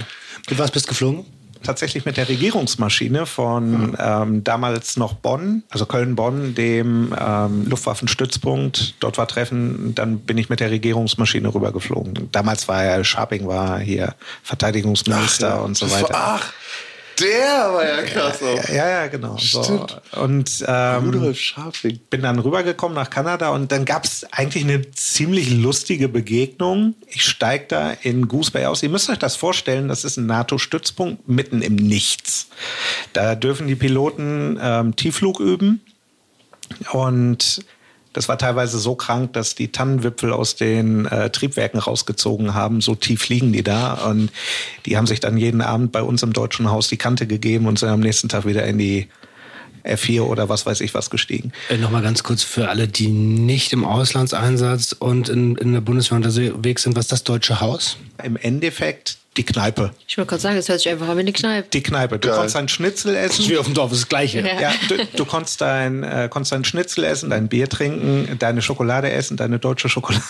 Speaker 4: Mit was bist du geflogen?
Speaker 3: Tatsächlich mit der Regierungsmaschine von ähm, damals noch Bonn, also Köln-Bonn, dem ähm, Luftwaffenstützpunkt. Dort war Treffen. Dann bin ich mit der Regierungsmaschine rübergeflogen. Damals war er, Scharping war hier Verteidigungsminister ach, ja. und so weiter.
Speaker 6: Ach, der war ja krass.
Speaker 3: Auch. Ja, ja, genau. So. Und ähm, Rudolf Scharfing. bin dann rübergekommen nach Kanada und dann gab es eigentlich eine ziemlich lustige Begegnung. Ich steige da in Goose Bay aus. Ihr müsst euch das vorstellen, das ist ein NATO-Stützpunkt mitten im Nichts. Da dürfen die Piloten ähm, Tiefflug üben. Und das war teilweise so krank, dass die Tannenwipfel aus den äh, Triebwerken rausgezogen haben. So tief liegen die da. Und die haben sich dann jeden Abend bei uns im Deutschen Haus die Kante gegeben und sind am nächsten Tag wieder in die F4 oder was weiß ich was gestiegen.
Speaker 4: Äh, Nochmal ganz kurz für alle, die nicht im Auslandseinsatz und in, in der Bundeswehr unterwegs sind, was ist das Deutsche Haus?
Speaker 3: Im Endeffekt die Kneipe.
Speaker 5: Ich wollte gerade sagen, es hört sich einfach an wie eine Kneipe.
Speaker 3: Die Kneipe. Du Geil. konntest ein Schnitzel essen.
Speaker 4: Wie auf dem Dorf, ist das Gleiche.
Speaker 3: Ja, ja du, du konntest, dein, äh, konntest dein Schnitzel essen, dein Bier trinken, deine Schokolade essen, deine deutsche Schokolade.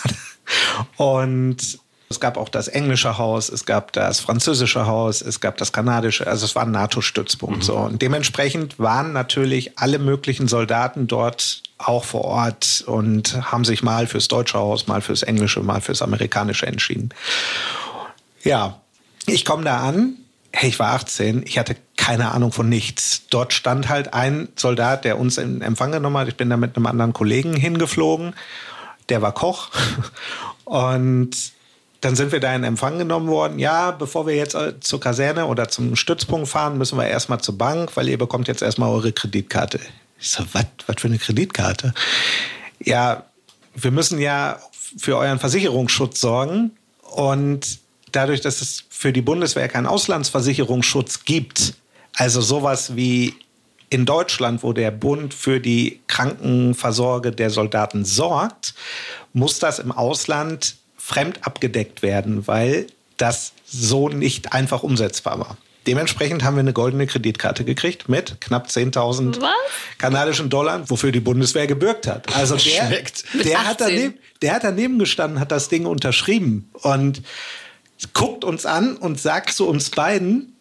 Speaker 3: Und es gab auch das englische Haus, es gab das französische Haus, es gab das kanadische, also es war ein NATO-Stützpunkt. Mhm. So. Und dementsprechend waren natürlich alle möglichen Soldaten dort auch vor Ort und haben sich mal fürs deutsche Haus, mal fürs englische, mal fürs amerikanische entschieden. Ja, ich komme da an, hey, ich war 18, ich hatte keine Ahnung von nichts. Dort stand halt ein Soldat, der uns in Empfang genommen hat. Ich bin da mit einem anderen Kollegen hingeflogen. Der war Koch. [LAUGHS] Und dann sind wir da in Empfang genommen worden. Ja, bevor wir jetzt äh, zur Kaserne oder zum Stützpunkt fahren, müssen wir erstmal zur Bank, weil ihr bekommt jetzt erstmal eure Kreditkarte. Ich so, was für eine Kreditkarte? Ja, wir müssen ja für euren Versicherungsschutz sorgen. Und dadurch, dass es für die Bundeswehr keinen Auslandsversicherungsschutz gibt, also sowas wie in Deutschland, wo der Bund für die Krankenversorge der Soldaten sorgt, muss das im Ausland fremd abgedeckt werden, weil das so nicht einfach umsetzbar war. Dementsprechend haben wir eine goldene Kreditkarte gekriegt mit knapp 10.000 kanadischen Dollar, wofür die Bundeswehr gebürgt hat. Also der, der, hat daneben, der hat daneben gestanden, hat das Ding unterschrieben und guckt uns an und sagt zu uns beiden,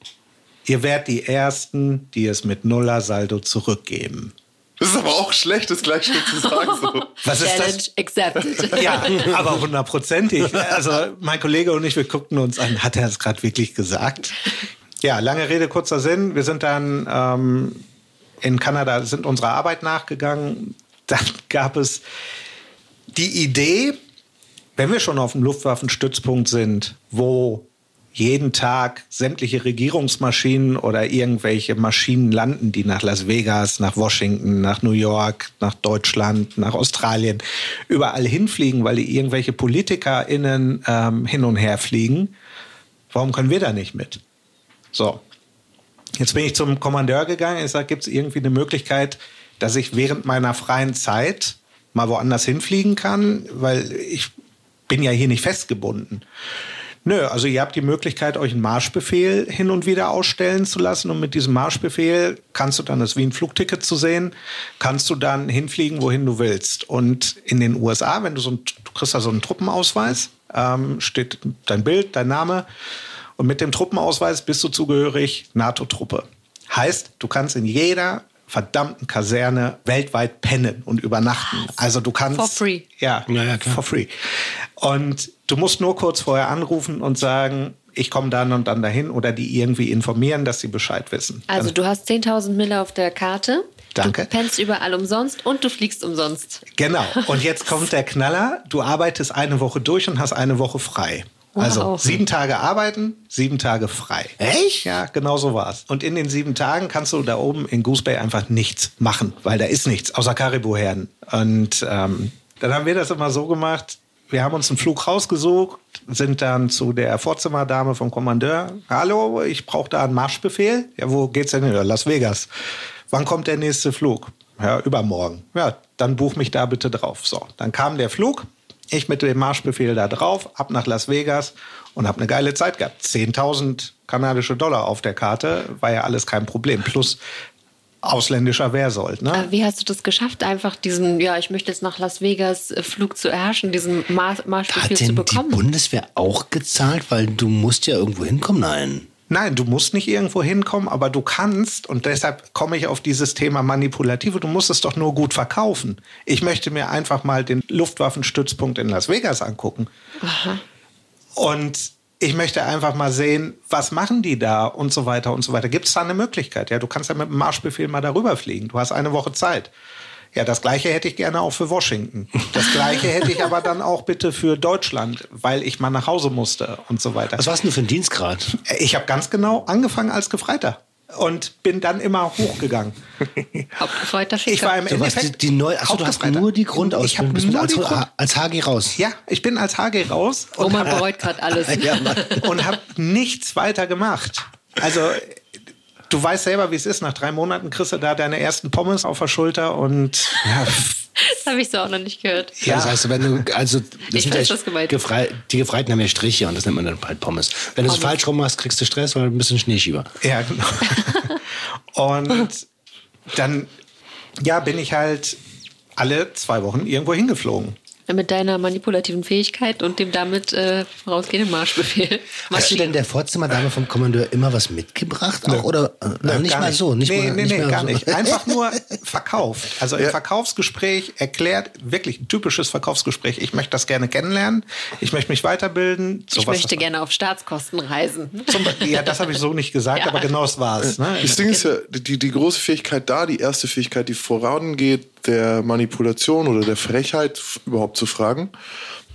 Speaker 3: ihr werdet die Ersten, die es mit Nuller Saldo zurückgeben.
Speaker 6: Das ist aber auch schlecht, das gleich schon zu sagen. So. [LAUGHS]
Speaker 3: Was ist
Speaker 5: Challenge das? accepted. [LAUGHS]
Speaker 3: Ja, aber hundertprozentig. Also mein Kollege und ich, wir guckten uns an, hat er es gerade wirklich gesagt? Ja, lange Rede, kurzer Sinn. Wir sind dann ähm, in Kanada, sind unserer Arbeit nachgegangen. Dann gab es die Idee, wenn wir schon auf dem Luftwaffenstützpunkt sind, wo jeden Tag sämtliche Regierungsmaschinen oder irgendwelche Maschinen landen, die nach Las Vegas, nach Washington, nach New York, nach Deutschland, nach Australien, überall hinfliegen, weil die irgendwelche PolitikerInnen ähm, hin und her fliegen. Warum können wir da nicht mit? So. Jetzt bin ich zum Kommandeur gegangen. Ich sage, gibt es irgendwie eine Möglichkeit, dass ich während meiner freien Zeit mal woanders hinfliegen kann? Weil ich bin ja hier nicht festgebunden. Nö, also ihr habt die Möglichkeit, euch einen Marschbefehl hin und wieder ausstellen zu lassen. Und mit diesem Marschbefehl kannst du dann, das ist wie ein Flugticket zu sehen, kannst du dann hinfliegen, wohin du willst. Und in den USA, wenn du so ein, du kriegst da so einen Truppenausweis, ähm, steht dein Bild, dein Name. Und mit dem Truppenausweis bist du zugehörig NATO-Truppe. Heißt, du kannst in jeder verdammten Kaserne weltweit pennen und übernachten. Also du kannst.
Speaker 5: For free.
Speaker 3: Ja, ja, ja for free. Und du musst nur kurz vorher anrufen und sagen, ich komme dann und dann dahin oder die irgendwie informieren, dass sie Bescheid wissen.
Speaker 5: Also du hast 10.000 Mille auf der Karte.
Speaker 3: Danke.
Speaker 5: Du pennst überall umsonst und du fliegst umsonst.
Speaker 3: Genau. Und jetzt [LAUGHS] kommt der Knaller. Du arbeitest eine Woche durch und hast eine Woche frei. Also sieben Tage arbeiten, sieben Tage frei.
Speaker 4: Echt?
Speaker 3: Ja, genau so war's. Und in den sieben Tagen kannst du da oben in Goose Bay einfach nichts machen, weil da ist nichts, außer Karibuherden. Und ähm, dann haben wir das immer so gemacht, wir haben uns einen Flug rausgesucht, sind dann zu der Vorzimmerdame vom Kommandeur. Hallo, ich brauche da einen Marschbefehl. Ja, wo geht's denn hin? Las Vegas. Wann kommt der nächste Flug? Ja, übermorgen. Ja, dann buch mich da bitte drauf. So, dann kam der Flug. Ich mit dem Marschbefehl da drauf, ab nach Las Vegas und habe eine geile Zeit gehabt. 10.000 kanadische Dollar auf der Karte, war ja alles kein Problem. Plus ausländischer Wehrsold. Ne?
Speaker 5: Wie hast du das geschafft, einfach diesen, ja, ich möchte jetzt nach Las Vegas äh, Flug zu erherrschen, diesen Marschbefehl zu bekommen?
Speaker 4: Hat die Bundeswehr auch gezahlt, weil du musst ja irgendwo hinkommen? Nein.
Speaker 3: Nein, du musst nicht irgendwo hinkommen, aber du kannst, und deshalb komme ich auf dieses Thema Manipulative, du musst es doch nur gut verkaufen. Ich möchte mir einfach mal den Luftwaffenstützpunkt in Las Vegas angucken. Aha. Und ich möchte einfach mal sehen, was machen die da und so weiter und so weiter. Gibt es da eine Möglichkeit? Ja, du kannst ja mit dem Marschbefehl mal darüber fliegen. Du hast eine Woche Zeit. Ja, das gleiche hätte ich gerne auch für Washington. Das gleiche hätte ich aber dann auch bitte für Deutschland, weil ich mal nach Hause musste und so weiter.
Speaker 4: Was warst du für ein Dienstgrad?
Speaker 3: Ich habe ganz genau angefangen als Gefreiter und bin dann immer hochgegangen. [LAUGHS]
Speaker 5: Hauptgefreiter
Speaker 3: Ich war im Endeffekt
Speaker 4: die, die neu, achso, du hast nur die Grundausbildung.
Speaker 3: Ich nur als,
Speaker 4: die Grund als HG raus.
Speaker 3: Ja, ich bin als HG raus.
Speaker 5: Und Roman bereut gerade alles. [LAUGHS]
Speaker 3: ja, und habe nichts weiter gemacht. Also du weißt selber, wie es ist. Nach drei Monaten kriegst du da deine ersten Pommes auf der Schulter und ja. [LAUGHS]
Speaker 5: Das habe ich so auch noch nicht gehört.
Speaker 4: Ja, das heißt, wenn du, also, das
Speaker 5: ich sind weiß, was gemeint
Speaker 4: Gefrei, die Gefreiten haben ja Striche und das nennt man dann halt Pommes. Wenn du es falsch rum machst, kriegst du Stress, weil du ein bisschen Schneeschieber.
Speaker 3: Ja, genau. [LAUGHS] und dann, ja, bin ich halt alle zwei Wochen irgendwo hingeflogen
Speaker 5: mit deiner manipulativen Fähigkeit und dem damit äh, vorausgehenden Marschbefehl. [LAUGHS]
Speaker 4: Hast du denn der Vorzimmerdame vom Kommandeur immer was mitgebracht? Auch, oder äh,
Speaker 3: Nö,
Speaker 4: nicht mal
Speaker 3: nicht.
Speaker 4: so? Nicht
Speaker 3: nee,
Speaker 4: mal,
Speaker 3: nee,
Speaker 4: nicht
Speaker 3: nee, gar
Speaker 4: so.
Speaker 3: nicht. [LAUGHS] Einfach nur verkauft. Also im Verkaufsgespräch erklärt, wirklich ein typisches Verkaufsgespräch. Ich möchte das gerne kennenlernen. Ich möchte mich weiterbilden.
Speaker 5: ich möchte gerne auf Staatskosten reisen. [LAUGHS]
Speaker 3: Zum, ja, das habe ich so nicht gesagt, ja. aber genau das war es. Ne?
Speaker 6: Das Ding ist ja, die, die große Fähigkeit da, die erste Fähigkeit, die vorangeht, der Manipulation oder der Frechheit überhaupt zu fragen,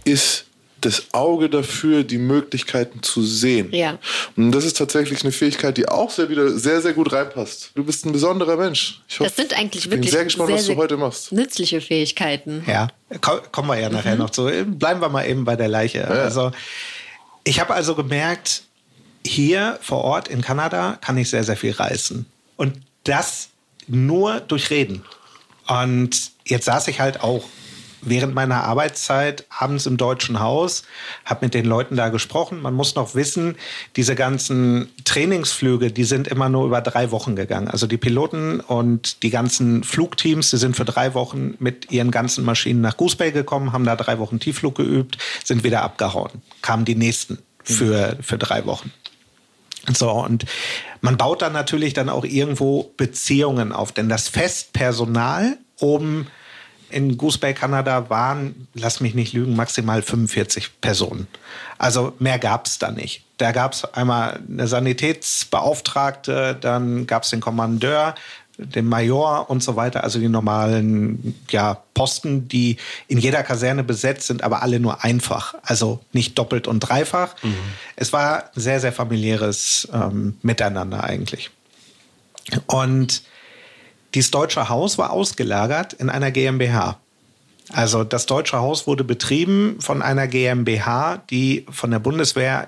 Speaker 6: ist das Auge dafür, die Möglichkeiten zu sehen.
Speaker 5: Ja.
Speaker 6: Und das ist tatsächlich eine Fähigkeit, die auch sehr wieder sehr, sehr gut reinpasst. Du bist ein besonderer Mensch.
Speaker 5: Ich das sind eigentlich
Speaker 6: ich
Speaker 5: wirklich
Speaker 6: bin sehr gespannt,
Speaker 5: sehr,
Speaker 6: was du heute machst.
Speaker 5: Nützliche Fähigkeiten.
Speaker 3: Ja, kommen wir ja nachher mhm. noch zu. Bleiben wir mal eben bei der Leiche. Ja. Also, ich habe also gemerkt, hier vor Ort in Kanada kann ich sehr, sehr viel reißen. Und das nur durch Reden. Und jetzt saß ich halt auch während meiner Arbeitszeit abends im Deutschen Haus, habe mit den Leuten da gesprochen. Man muss noch wissen, diese ganzen Trainingsflüge, die sind immer nur über drei Wochen gegangen. Also die Piloten und die ganzen Flugteams, die sind für drei Wochen mit ihren ganzen Maschinen nach Goose Bay gekommen, haben da drei Wochen Tiefflug geübt, sind wieder abgehauen. Kamen die nächsten für, für drei Wochen. So, und man baut dann natürlich dann auch irgendwo Beziehungen auf, denn das Festpersonal oben in Goose Bay, Kanada waren, lass mich nicht lügen, maximal 45 Personen. Also mehr gab es da nicht. Da gab es einmal eine Sanitätsbeauftragte, dann gab es den Kommandeur, den Major und so weiter, also die normalen ja, Posten, die in jeder Kaserne besetzt sind, aber alle nur einfach, also nicht doppelt und dreifach. Mhm. Es war sehr, sehr familiäres ähm, Miteinander eigentlich. Und dieses deutsche Haus war ausgelagert in einer GmbH. Also das deutsche Haus wurde betrieben von einer GmbH, die von der Bundeswehr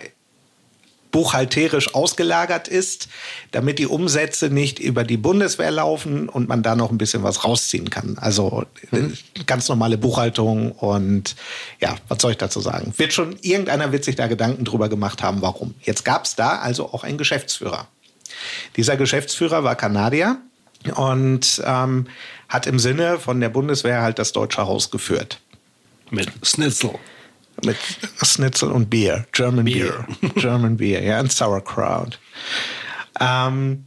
Speaker 3: buchhalterisch ausgelagert ist, damit die Umsätze nicht über die Bundeswehr laufen und man da noch ein bisschen was rausziehen kann. Also mhm. ganz normale Buchhaltung und ja, was soll ich dazu sagen? Wird schon, irgendeiner wird sich da Gedanken drüber gemacht haben, warum. Jetzt gab es da also auch einen Geschäftsführer. Dieser Geschäftsführer war Kanadier und ähm, hat im Sinne von der Bundeswehr halt das Deutsche Haus geführt.
Speaker 4: Mit Schnitzel.
Speaker 3: Mit Schnitzel und Bier. German Beer. Beer. German Beer, ja, und Sauerkraut. Ähm,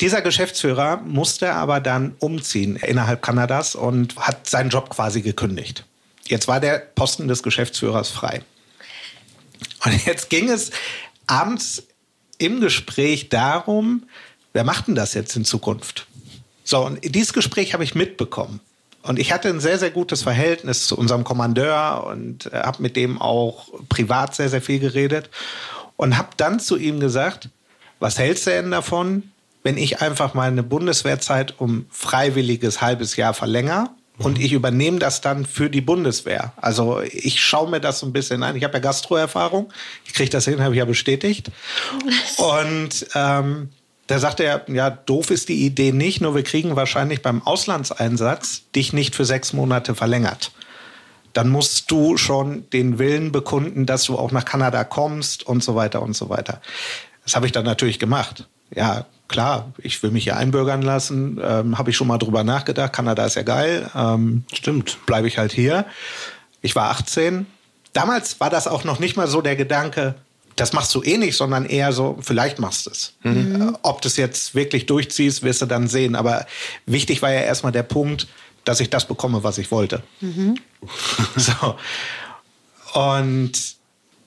Speaker 3: dieser Geschäftsführer musste aber dann umziehen innerhalb Kanadas und hat seinen Job quasi gekündigt. Jetzt war der Posten des Geschäftsführers frei. Und jetzt ging es abends im Gespräch darum, wer macht denn das jetzt in Zukunft? So, und dieses Gespräch habe ich mitbekommen. Und ich hatte ein sehr, sehr gutes Verhältnis zu unserem Kommandeur und äh, habe mit dem auch privat sehr, sehr viel geredet. Und habe dann zu ihm gesagt, was hältst du denn davon, wenn ich einfach meine Bundeswehrzeit um freiwilliges halbes Jahr verlängere? Und ich übernehme das dann für die Bundeswehr. Also ich schaue mir das so ein bisschen an. Ich habe ja Gastroerfahrung. Ich kriege das hin, habe ich ja bestätigt. [LAUGHS] Und ähm, da sagte er, ja, doof ist die Idee nicht, nur wir kriegen wahrscheinlich beim Auslandseinsatz dich nicht für sechs Monate verlängert. Dann musst du schon den Willen bekunden, dass du auch nach Kanada kommst und so weiter und so weiter. Das habe ich dann natürlich gemacht. Ja, klar, ich will mich hier einbürgern lassen. Ähm, habe ich schon mal drüber nachgedacht. Kanada ist ja geil. Ähm, Stimmt. Bleibe ich halt hier. Ich war 18. Damals war das auch noch nicht mal so der Gedanke, das machst du eh nicht, sondern eher so, vielleicht machst du es. Mhm. Ob du es jetzt wirklich durchziehst, wirst du dann sehen. Aber wichtig war ja erstmal der Punkt, dass ich das bekomme, was ich wollte. Mhm. [LAUGHS] so. Und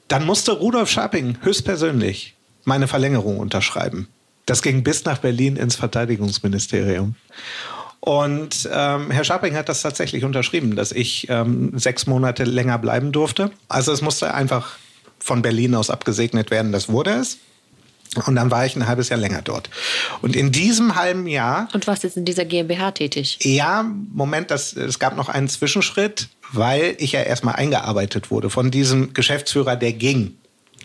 Speaker 3: dann musste Rudolf Scharping höchstpersönlich meine Verlängerung unterschreiben. Das ging bis nach Berlin ins Verteidigungsministerium. Und ähm, Herr Scharping hat das tatsächlich unterschrieben, dass ich ähm, sechs Monate länger bleiben durfte. Also es musste einfach von Berlin aus abgesegnet werden. Das wurde es. Und dann war ich ein halbes Jahr länger dort. Und in diesem halben Jahr.
Speaker 5: Und warst jetzt in dieser GmbH tätig?
Speaker 3: Ja, Moment, das, es gab noch einen Zwischenschritt, weil ich ja erstmal eingearbeitet wurde von diesem Geschäftsführer, der ging.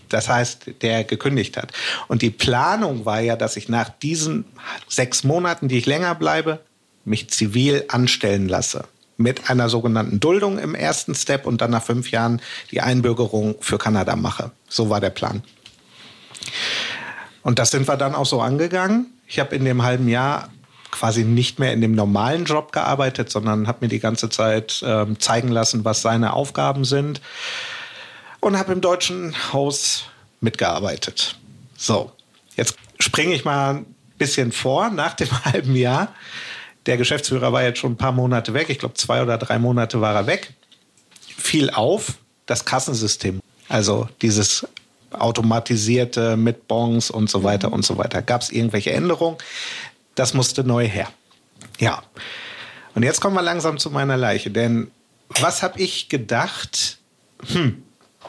Speaker 3: Das heißt, der gekündigt hat. Und die Planung war ja, dass ich nach diesen sechs Monaten, die ich länger bleibe, mich zivil anstellen lasse mit einer sogenannten Duldung im ersten Step und dann nach fünf Jahren die Einbürgerung für Kanada mache. So war der Plan. Und das sind wir dann auch so angegangen. Ich habe in dem halben Jahr quasi nicht mehr in dem normalen Job gearbeitet, sondern habe mir die ganze Zeit äh, zeigen lassen, was seine Aufgaben sind und habe im deutschen Haus mitgearbeitet. So, jetzt springe ich mal ein bisschen vor nach dem [LAUGHS] halben Jahr. Der Geschäftsführer war jetzt schon ein paar Monate weg. Ich glaube, zwei oder drei Monate war er weg. Fiel auf das Kassensystem. Also dieses automatisierte mit Bons und so weiter und so weiter. Gab es irgendwelche Änderungen? Das musste neu her. Ja. Und jetzt kommen wir langsam zu meiner Leiche. Denn was habe ich gedacht? Hm,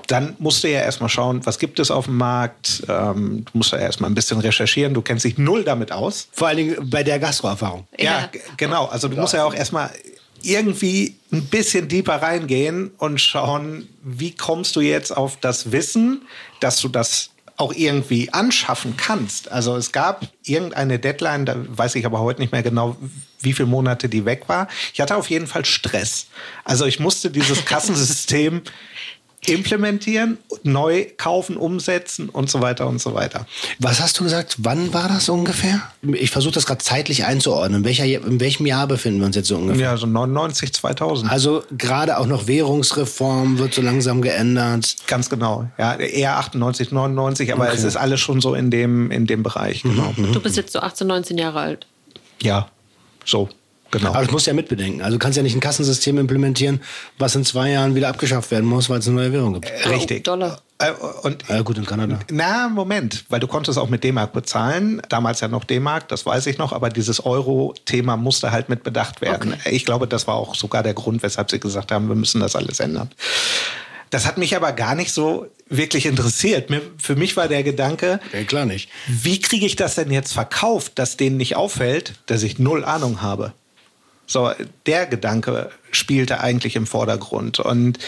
Speaker 3: dann musst du ja erstmal schauen, was gibt es auf dem Markt. Ähm, du musst ja erstmal ein bisschen recherchieren. Du kennst dich null damit aus.
Speaker 4: Vor allen Dingen bei der Gastroerfahrung.
Speaker 3: Ja, ja genau. Also du musst ja auch erstmal irgendwie ein bisschen deeper reingehen und schauen, wie kommst du jetzt auf das Wissen, dass du das auch irgendwie anschaffen kannst. Also es gab irgendeine Deadline, da weiß ich aber heute nicht mehr genau, wie viele Monate die weg war. Ich hatte auf jeden Fall Stress. Also ich musste dieses Kassensystem [LAUGHS] implementieren, neu kaufen, umsetzen und so weiter und so weiter.
Speaker 4: Was hast du gesagt? Wann war das ungefähr? Ich versuche das gerade zeitlich einzuordnen. In, welcher, in welchem Jahr befinden wir uns jetzt so ungefähr?
Speaker 3: Ja, so 99, 2000.
Speaker 4: Also gerade auch noch Währungsreform wird so langsam geändert.
Speaker 3: Ganz genau. Ja, eher 98, 99, aber okay. es ist alles schon so in dem, in dem Bereich.
Speaker 5: Genau. Du bist jetzt so 18, 19 Jahre alt.
Speaker 3: Ja, so. Genau.
Speaker 4: Aber das musst du ja mitbedenken. Also du kannst ja nicht ein Kassensystem implementieren, was in zwei Jahren wieder abgeschafft werden muss, weil es eine neue Währung gibt.
Speaker 3: Äh, richtig.
Speaker 5: Dollar.
Speaker 3: Äh, und
Speaker 4: ja, gut, in Kanada.
Speaker 3: Na, Moment, weil du konntest auch mit D-Mark bezahlen. Damals ja noch D-Mark, das weiß ich noch, aber dieses Euro-Thema musste halt mit bedacht werden. Okay. Ich glaube, das war auch sogar der Grund, weshalb sie gesagt haben, wir müssen das alles ändern. Das hat mich aber gar nicht so wirklich interessiert. Für mich war der Gedanke,
Speaker 4: ja, klar nicht.
Speaker 3: wie kriege ich das denn jetzt verkauft, dass denen nicht auffällt, dass ich null Ahnung habe? So, der Gedanke spielte eigentlich im Vordergrund. Und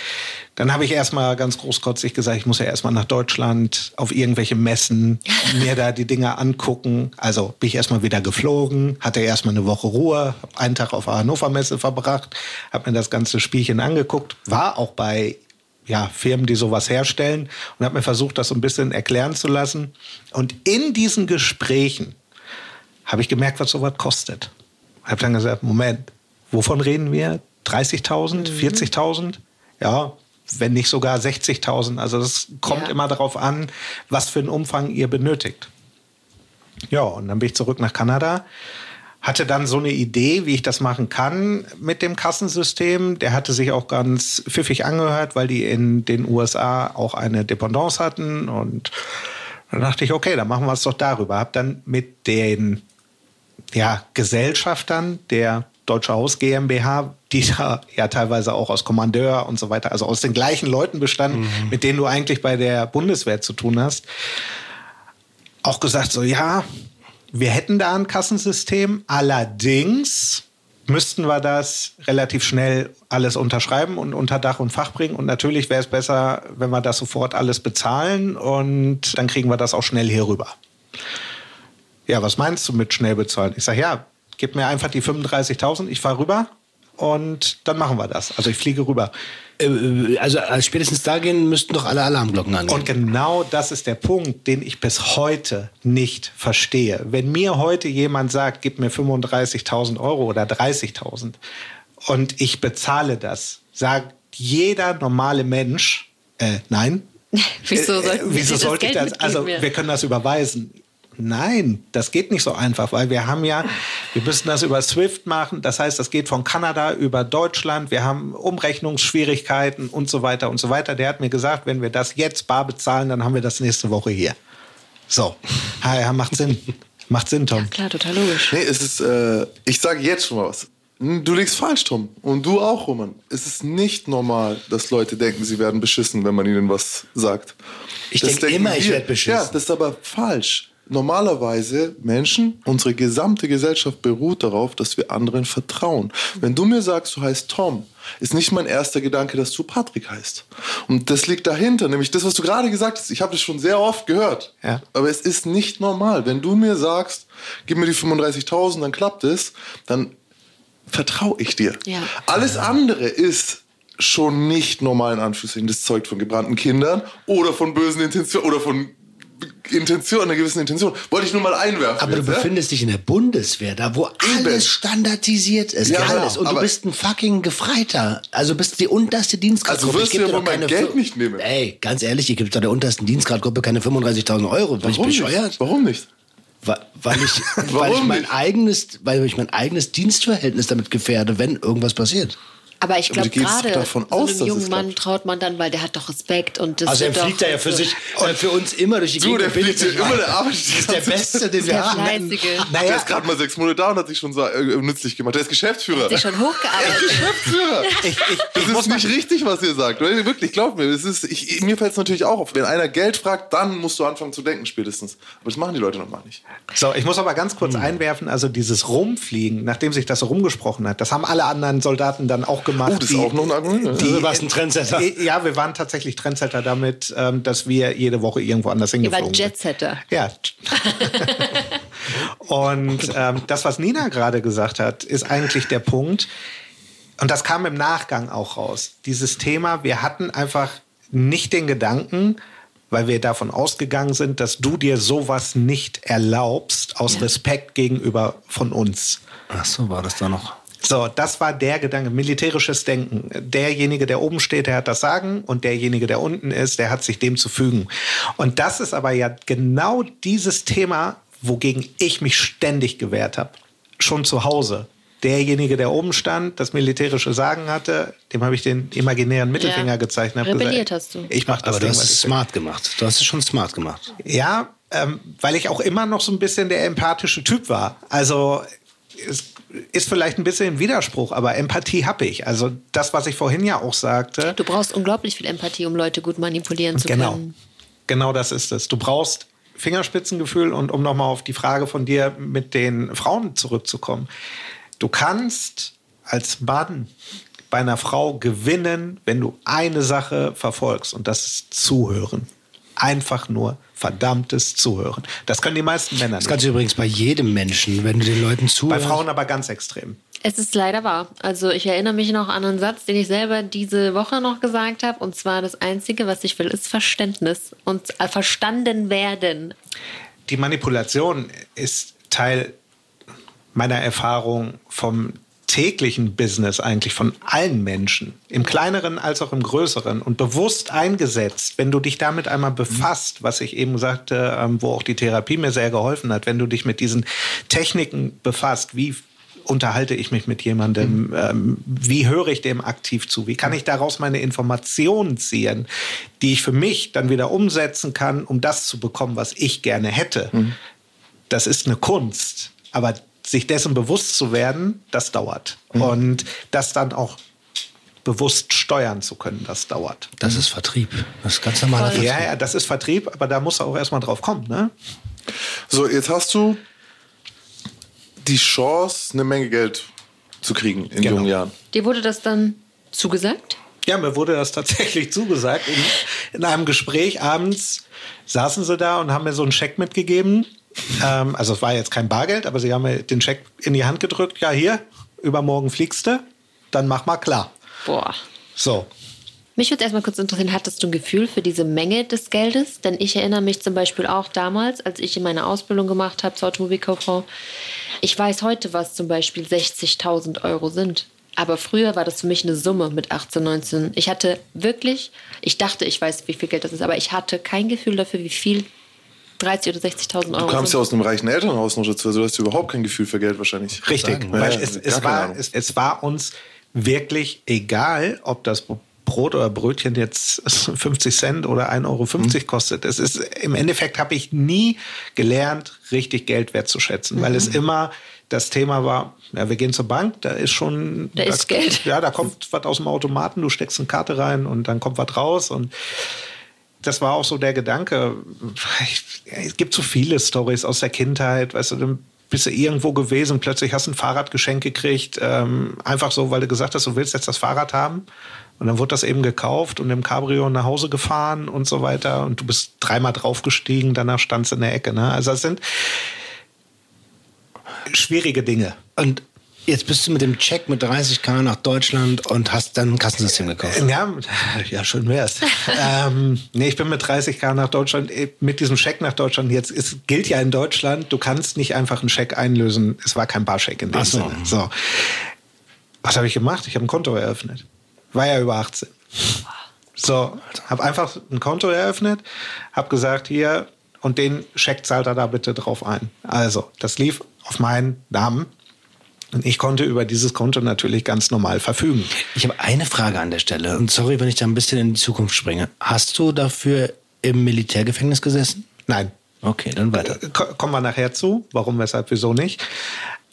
Speaker 3: dann habe ich erstmal ganz großkotzig gesagt, ich muss ja erstmal nach Deutschland auf irgendwelche Messen, [LAUGHS] mir da die Dinge angucken. Also bin ich erstmal wieder geflogen, hatte erstmal eine Woche Ruhe, habe einen Tag auf der Hannover Messe verbracht, habe mir das ganze Spielchen angeguckt, war auch bei ja, Firmen, die sowas herstellen und habe mir versucht, das so ein bisschen erklären zu lassen. Und in diesen Gesprächen habe ich gemerkt, was sowas kostet. Habe dann gesagt, Moment, wovon reden wir? 30.000, 40.000? Mhm. Ja, wenn nicht sogar 60.000. Also das kommt ja. immer darauf an, was für einen Umfang ihr benötigt. Ja, und dann bin ich zurück nach Kanada, hatte dann so eine Idee, wie ich das machen kann mit dem Kassensystem. Der hatte sich auch ganz pfiffig angehört, weil die in den USA auch eine Dependance hatten. Und dann dachte ich, okay, dann machen wir es doch darüber. Hab dann mit den ja, Gesellschaftern der Deutsche Haus GmbH, die da ja teilweise auch aus Kommandeur und so weiter, also aus den gleichen Leuten bestanden, mhm. mit denen du eigentlich bei der Bundeswehr zu tun hast, auch gesagt so, ja, wir hätten da ein Kassensystem, allerdings müssten wir das relativ schnell alles unterschreiben und unter Dach und Fach bringen. Und natürlich wäre es besser, wenn wir das sofort alles bezahlen und dann kriegen wir das auch schnell hier rüber. Ja, was meinst du mit schnell bezahlen? Ich sage, ja, gib mir einfach die 35.000, ich fahre rüber und dann machen wir das. Also ich fliege rüber.
Speaker 4: Äh, äh, also spätestens da gehen müssten doch alle Alarmglocken angehen.
Speaker 3: Und genau das ist der Punkt, den ich bis heute nicht verstehe. Wenn mir heute jemand sagt, gib mir 35.000 Euro oder 30.000 und ich bezahle das, sagt jeder normale Mensch, äh, nein. [LAUGHS]
Speaker 5: wieso,
Speaker 3: äh, wieso [LAUGHS] sollte ich das? Also wir können das überweisen. Nein, das geht nicht so einfach, weil wir haben ja, wir müssen das über SWIFT machen. Das heißt, das geht von Kanada über Deutschland. Wir haben Umrechnungsschwierigkeiten und so weiter und so weiter. Der hat mir gesagt, wenn wir das jetzt bar bezahlen, dann haben wir das nächste Woche hier. So, ja, macht Sinn. [LAUGHS] Macht Sinn, Tom. Ja,
Speaker 5: klar, total logisch.
Speaker 6: Nee, es ist, äh, ich sage jetzt schon mal was. Du liegst falsch, Tom. Und du auch, Roman. Es ist nicht normal, dass Leute denken, sie werden beschissen, wenn man ihnen was sagt.
Speaker 4: Ich denke immer, wir. ich werde beschissen.
Speaker 6: Ja, das ist aber falsch normalerweise Menschen, unsere gesamte Gesellschaft beruht darauf, dass wir anderen vertrauen. Wenn du mir sagst, du heißt Tom, ist nicht mein erster Gedanke, dass du Patrick heißt. Und das liegt dahinter, nämlich das, was du gerade gesagt hast. Ich habe das schon sehr oft gehört. Ja. Aber es ist nicht normal. Wenn du mir sagst, gib mir die 35.000, dann klappt es, dann vertraue ich dir. Ja. Alles andere ist schon nicht normal in Anführungszeichen. Das zeugt von gebrannten Kindern oder von bösen Intentionen oder von Intention, einer gewissen Intention. Wollte ich nur mal einwerfen.
Speaker 4: Aber jetzt, du befindest ja? dich in der Bundeswehr, da wo Eben. alles standardisiert ist, ja, alles. Und du bist ein fucking Gefreiter. Also bist die unterste Dienstgradgruppe.
Speaker 6: Also wirst du ja wohl mein Geld nicht nehmen.
Speaker 4: Ey, ganz ehrlich, ich gebe der untersten Dienstgradgruppe keine 35.000 Euro. Bin
Speaker 6: Warum
Speaker 4: ich bescheuert?
Speaker 6: Nicht? Warum nicht?
Speaker 4: Weil ich, [LAUGHS] weil ich mein eigenes, weil ich mein eigenes Dienstverhältnis damit gefährde, wenn irgendwas passiert.
Speaker 5: Aber ich glaube gerade so einem jungen Mann traut man dann, weil der hat doch Respekt und das
Speaker 4: Also er fliegt da ja für sich, [LAUGHS] äh, für uns immer durch die
Speaker 6: Gegend. Du, der fliegt immer, der arbeitet
Speaker 4: Das ist der Beste, den wir haben.
Speaker 6: Naja, der ist gerade mal sechs Monate da und hat sich schon so äh, nützlich gemacht. Der ist Geschäftsführer. Hat
Speaker 5: sich schon hochgearbeitet.
Speaker 6: Der ist Geschäftsführer. [LAUGHS] ich, ich, das ist nicht richtig, was ihr sagt. Wirklich, glaub mir. Das ist, ich, mir fällt es natürlich auch auf. Wenn einer Geld fragt, dann musst du anfangen zu denken spätestens. Aber das machen die Leute noch mal nicht.
Speaker 3: So, ich muss aber ganz kurz hm. einwerfen, also dieses Rumfliegen, nachdem sich das so rumgesprochen hat, das haben alle anderen Soldaten dann auch gemacht.
Speaker 6: Oh, das ist auch noch
Speaker 3: Argument. Die, du warst ein Trendsetter. Ja, wir waren tatsächlich Trendsetter damit, ähm, dass wir jede Woche irgendwo anders hingeflogen sind.
Speaker 5: Ihr wart Jetsetter.
Speaker 3: Ja. [LAUGHS] und ähm, das, was Nina gerade gesagt hat, ist eigentlich der Punkt, und das kam im Nachgang auch raus. Dieses Thema, wir hatten einfach nicht den Gedanken, weil wir davon ausgegangen sind, dass du dir sowas nicht erlaubst, aus ja. Respekt gegenüber von uns.
Speaker 4: Ach so, war das da noch?
Speaker 3: So, das war der Gedanke, militärisches Denken. Derjenige, der oben steht, der hat das Sagen und derjenige, der unten ist, der hat sich dem zu fügen. Und das ist aber ja genau dieses Thema, wogegen ich mich ständig gewehrt habe. Schon zu Hause. Derjenige, der oben stand, das militärische Sagen hatte, dem habe ich den imaginären Mittelfinger ja. gezeigt.
Speaker 5: Rebelliert gesagt, hast du.
Speaker 3: Ich mach das
Speaker 4: aber Ding, du hast es smart gemacht. Du hast es schon smart gemacht.
Speaker 3: Ja, ähm, weil ich auch immer noch so ein bisschen der empathische Typ war. Also es ist vielleicht ein bisschen ein Widerspruch, aber Empathie habe ich. Also das, was ich vorhin ja auch sagte.
Speaker 5: Du brauchst unglaublich viel Empathie, um Leute gut manipulieren zu
Speaker 3: genau.
Speaker 5: können.
Speaker 3: Genau das ist es. Du brauchst Fingerspitzengefühl und um nochmal auf die Frage von dir mit den Frauen zurückzukommen. Du kannst als Mann bei einer Frau gewinnen, wenn du eine Sache verfolgst und das ist Zuhören. Einfach nur verdammtes Zuhören. Das können die meisten Männer
Speaker 4: Das
Speaker 3: nicht.
Speaker 4: kannst du übrigens bei jedem Menschen, wenn du den Leuten
Speaker 3: Bei
Speaker 4: zuhörst.
Speaker 3: Frauen aber ganz extrem.
Speaker 5: Es ist leider wahr. Also ich erinnere mich noch an einen Satz, den ich selber diese Woche noch gesagt habe. Und zwar das Einzige, was ich will, ist Verständnis und äh, verstanden werden.
Speaker 3: Die Manipulation ist Teil meiner Erfahrung vom täglichen Business eigentlich von allen Menschen, im kleineren als auch im größeren und bewusst eingesetzt, wenn du dich damit einmal befasst, was ich eben sagte, ähm, wo auch die Therapie mir sehr geholfen hat, wenn du dich mit diesen Techniken befasst, wie unterhalte ich mich mit jemandem, ähm, wie höre ich dem aktiv zu, wie kann ich daraus meine Informationen ziehen, die ich für mich dann wieder umsetzen kann, um das zu bekommen, was ich gerne hätte. Das ist eine Kunst, aber sich dessen bewusst zu werden, das dauert. Und das dann auch bewusst steuern zu können, das dauert.
Speaker 4: Das ist Vertrieb. Das ist ganz normaler Vertrieb.
Speaker 3: Ja, ja, das ist Vertrieb, aber da muss er auch erstmal drauf kommen. Ne?
Speaker 6: So, jetzt hast du die Chance, eine Menge Geld zu kriegen in
Speaker 3: Genau.
Speaker 6: jungen Jahren.
Speaker 5: Dir wurde das dann zugesagt?
Speaker 3: Ja, mir wurde das tatsächlich zugesagt. In, in einem Gespräch abends saßen sie da und haben mir so einen Scheck mitgegeben. Ähm, also es war jetzt kein Bargeld, aber sie haben mir den Scheck in die Hand gedrückt. Ja, hier, übermorgen fliegst du, dann mach mal klar.
Speaker 5: Boah.
Speaker 3: So,
Speaker 5: Mich würde erstmal kurz interessieren, hattest du ein Gefühl für diese Menge des Geldes? Denn ich erinnere mich zum Beispiel auch damals, als ich in meine Ausbildung gemacht habe zur Automobilkauffrau. Ich weiß heute, was zum Beispiel 60.000 Euro sind. Aber früher war das für mich eine Summe mit 18, 19. Ich hatte wirklich, ich dachte, ich weiß, wie viel Geld das ist, aber ich hatte kein Gefühl dafür, wie viel 30 oder 60.000 Euro
Speaker 6: Du kamst
Speaker 5: sind.
Speaker 6: ja aus einem reichen Elternhaus noch dazu, also du hast überhaupt kein Gefühl für Geld wahrscheinlich.
Speaker 3: Richtig, weil
Speaker 6: Ja,
Speaker 3: es, es, war, es, es war uns wirklich egal, ob das Brot oder Brötchen jetzt [LAUGHS] 50 Cent oder 1,50 Euro
Speaker 6: Mhm.
Speaker 3: kostet. Es ist, Im Endeffekt habe ich nie gelernt, richtig Geld wertzuschätzen, weil
Speaker 5: Mhm.
Speaker 3: es immer das Thema war, ja, wir gehen zur Bank, da ist schon...
Speaker 5: Da ist Geld.
Speaker 3: Ja, da kommt was aus dem Automaten, du steckst eine Karte rein und dann kommt was raus und das war auch so der Gedanke. Es gibt so viele Stories aus der Kindheit, weißt du, dann bist du irgendwo gewesen, plötzlich hast du ein Fahrradgeschenk gekriegt, ähm, einfach so, weil du gesagt hast, du willst jetzt das Fahrrad haben. Und dann wurde das eben gekauft und im Cabrio nach Hause gefahren und so weiter. Und du bist dreimal draufgestiegen, danach standst du in der Ecke. Ne? Also das sind schwierige Dinge.
Speaker 4: Und jetzt bist du mit dem Check mit 30k nach Deutschland und hast dann ein Kassensystem gekauft.
Speaker 3: Ja, ja schön wär's. [LAUGHS] ähm, nee, ich bin mit 30k nach Deutschland, äh, mit diesem Scheck nach Deutschland. Jetzt es gilt ja in Deutschland, du kannst nicht einfach einen Scheck einlösen. Es war kein Barscheck in dem
Speaker 4: Ach so.
Speaker 3: Sinne. So. Was habe ich gemacht? Ich habe ein Konto eröffnet. War ja über 18. So, habe einfach ein Konto eröffnet, habe gesagt, hier, und den Scheck zahlt er da bitte drauf ein. Also, das lief auf meinen Namen. Und ich konnte über dieses Konto natürlich ganz normal verfügen.
Speaker 4: Ich habe eine Frage an der Stelle. Und sorry, wenn ich da ein bisschen in die Zukunft springe. Hast du dafür im Militärgefängnis gesessen?
Speaker 3: Nein,
Speaker 4: Okay, dann weiter.
Speaker 3: Ko- kommen wir nachher zu. Warum, weshalb, wieso nicht.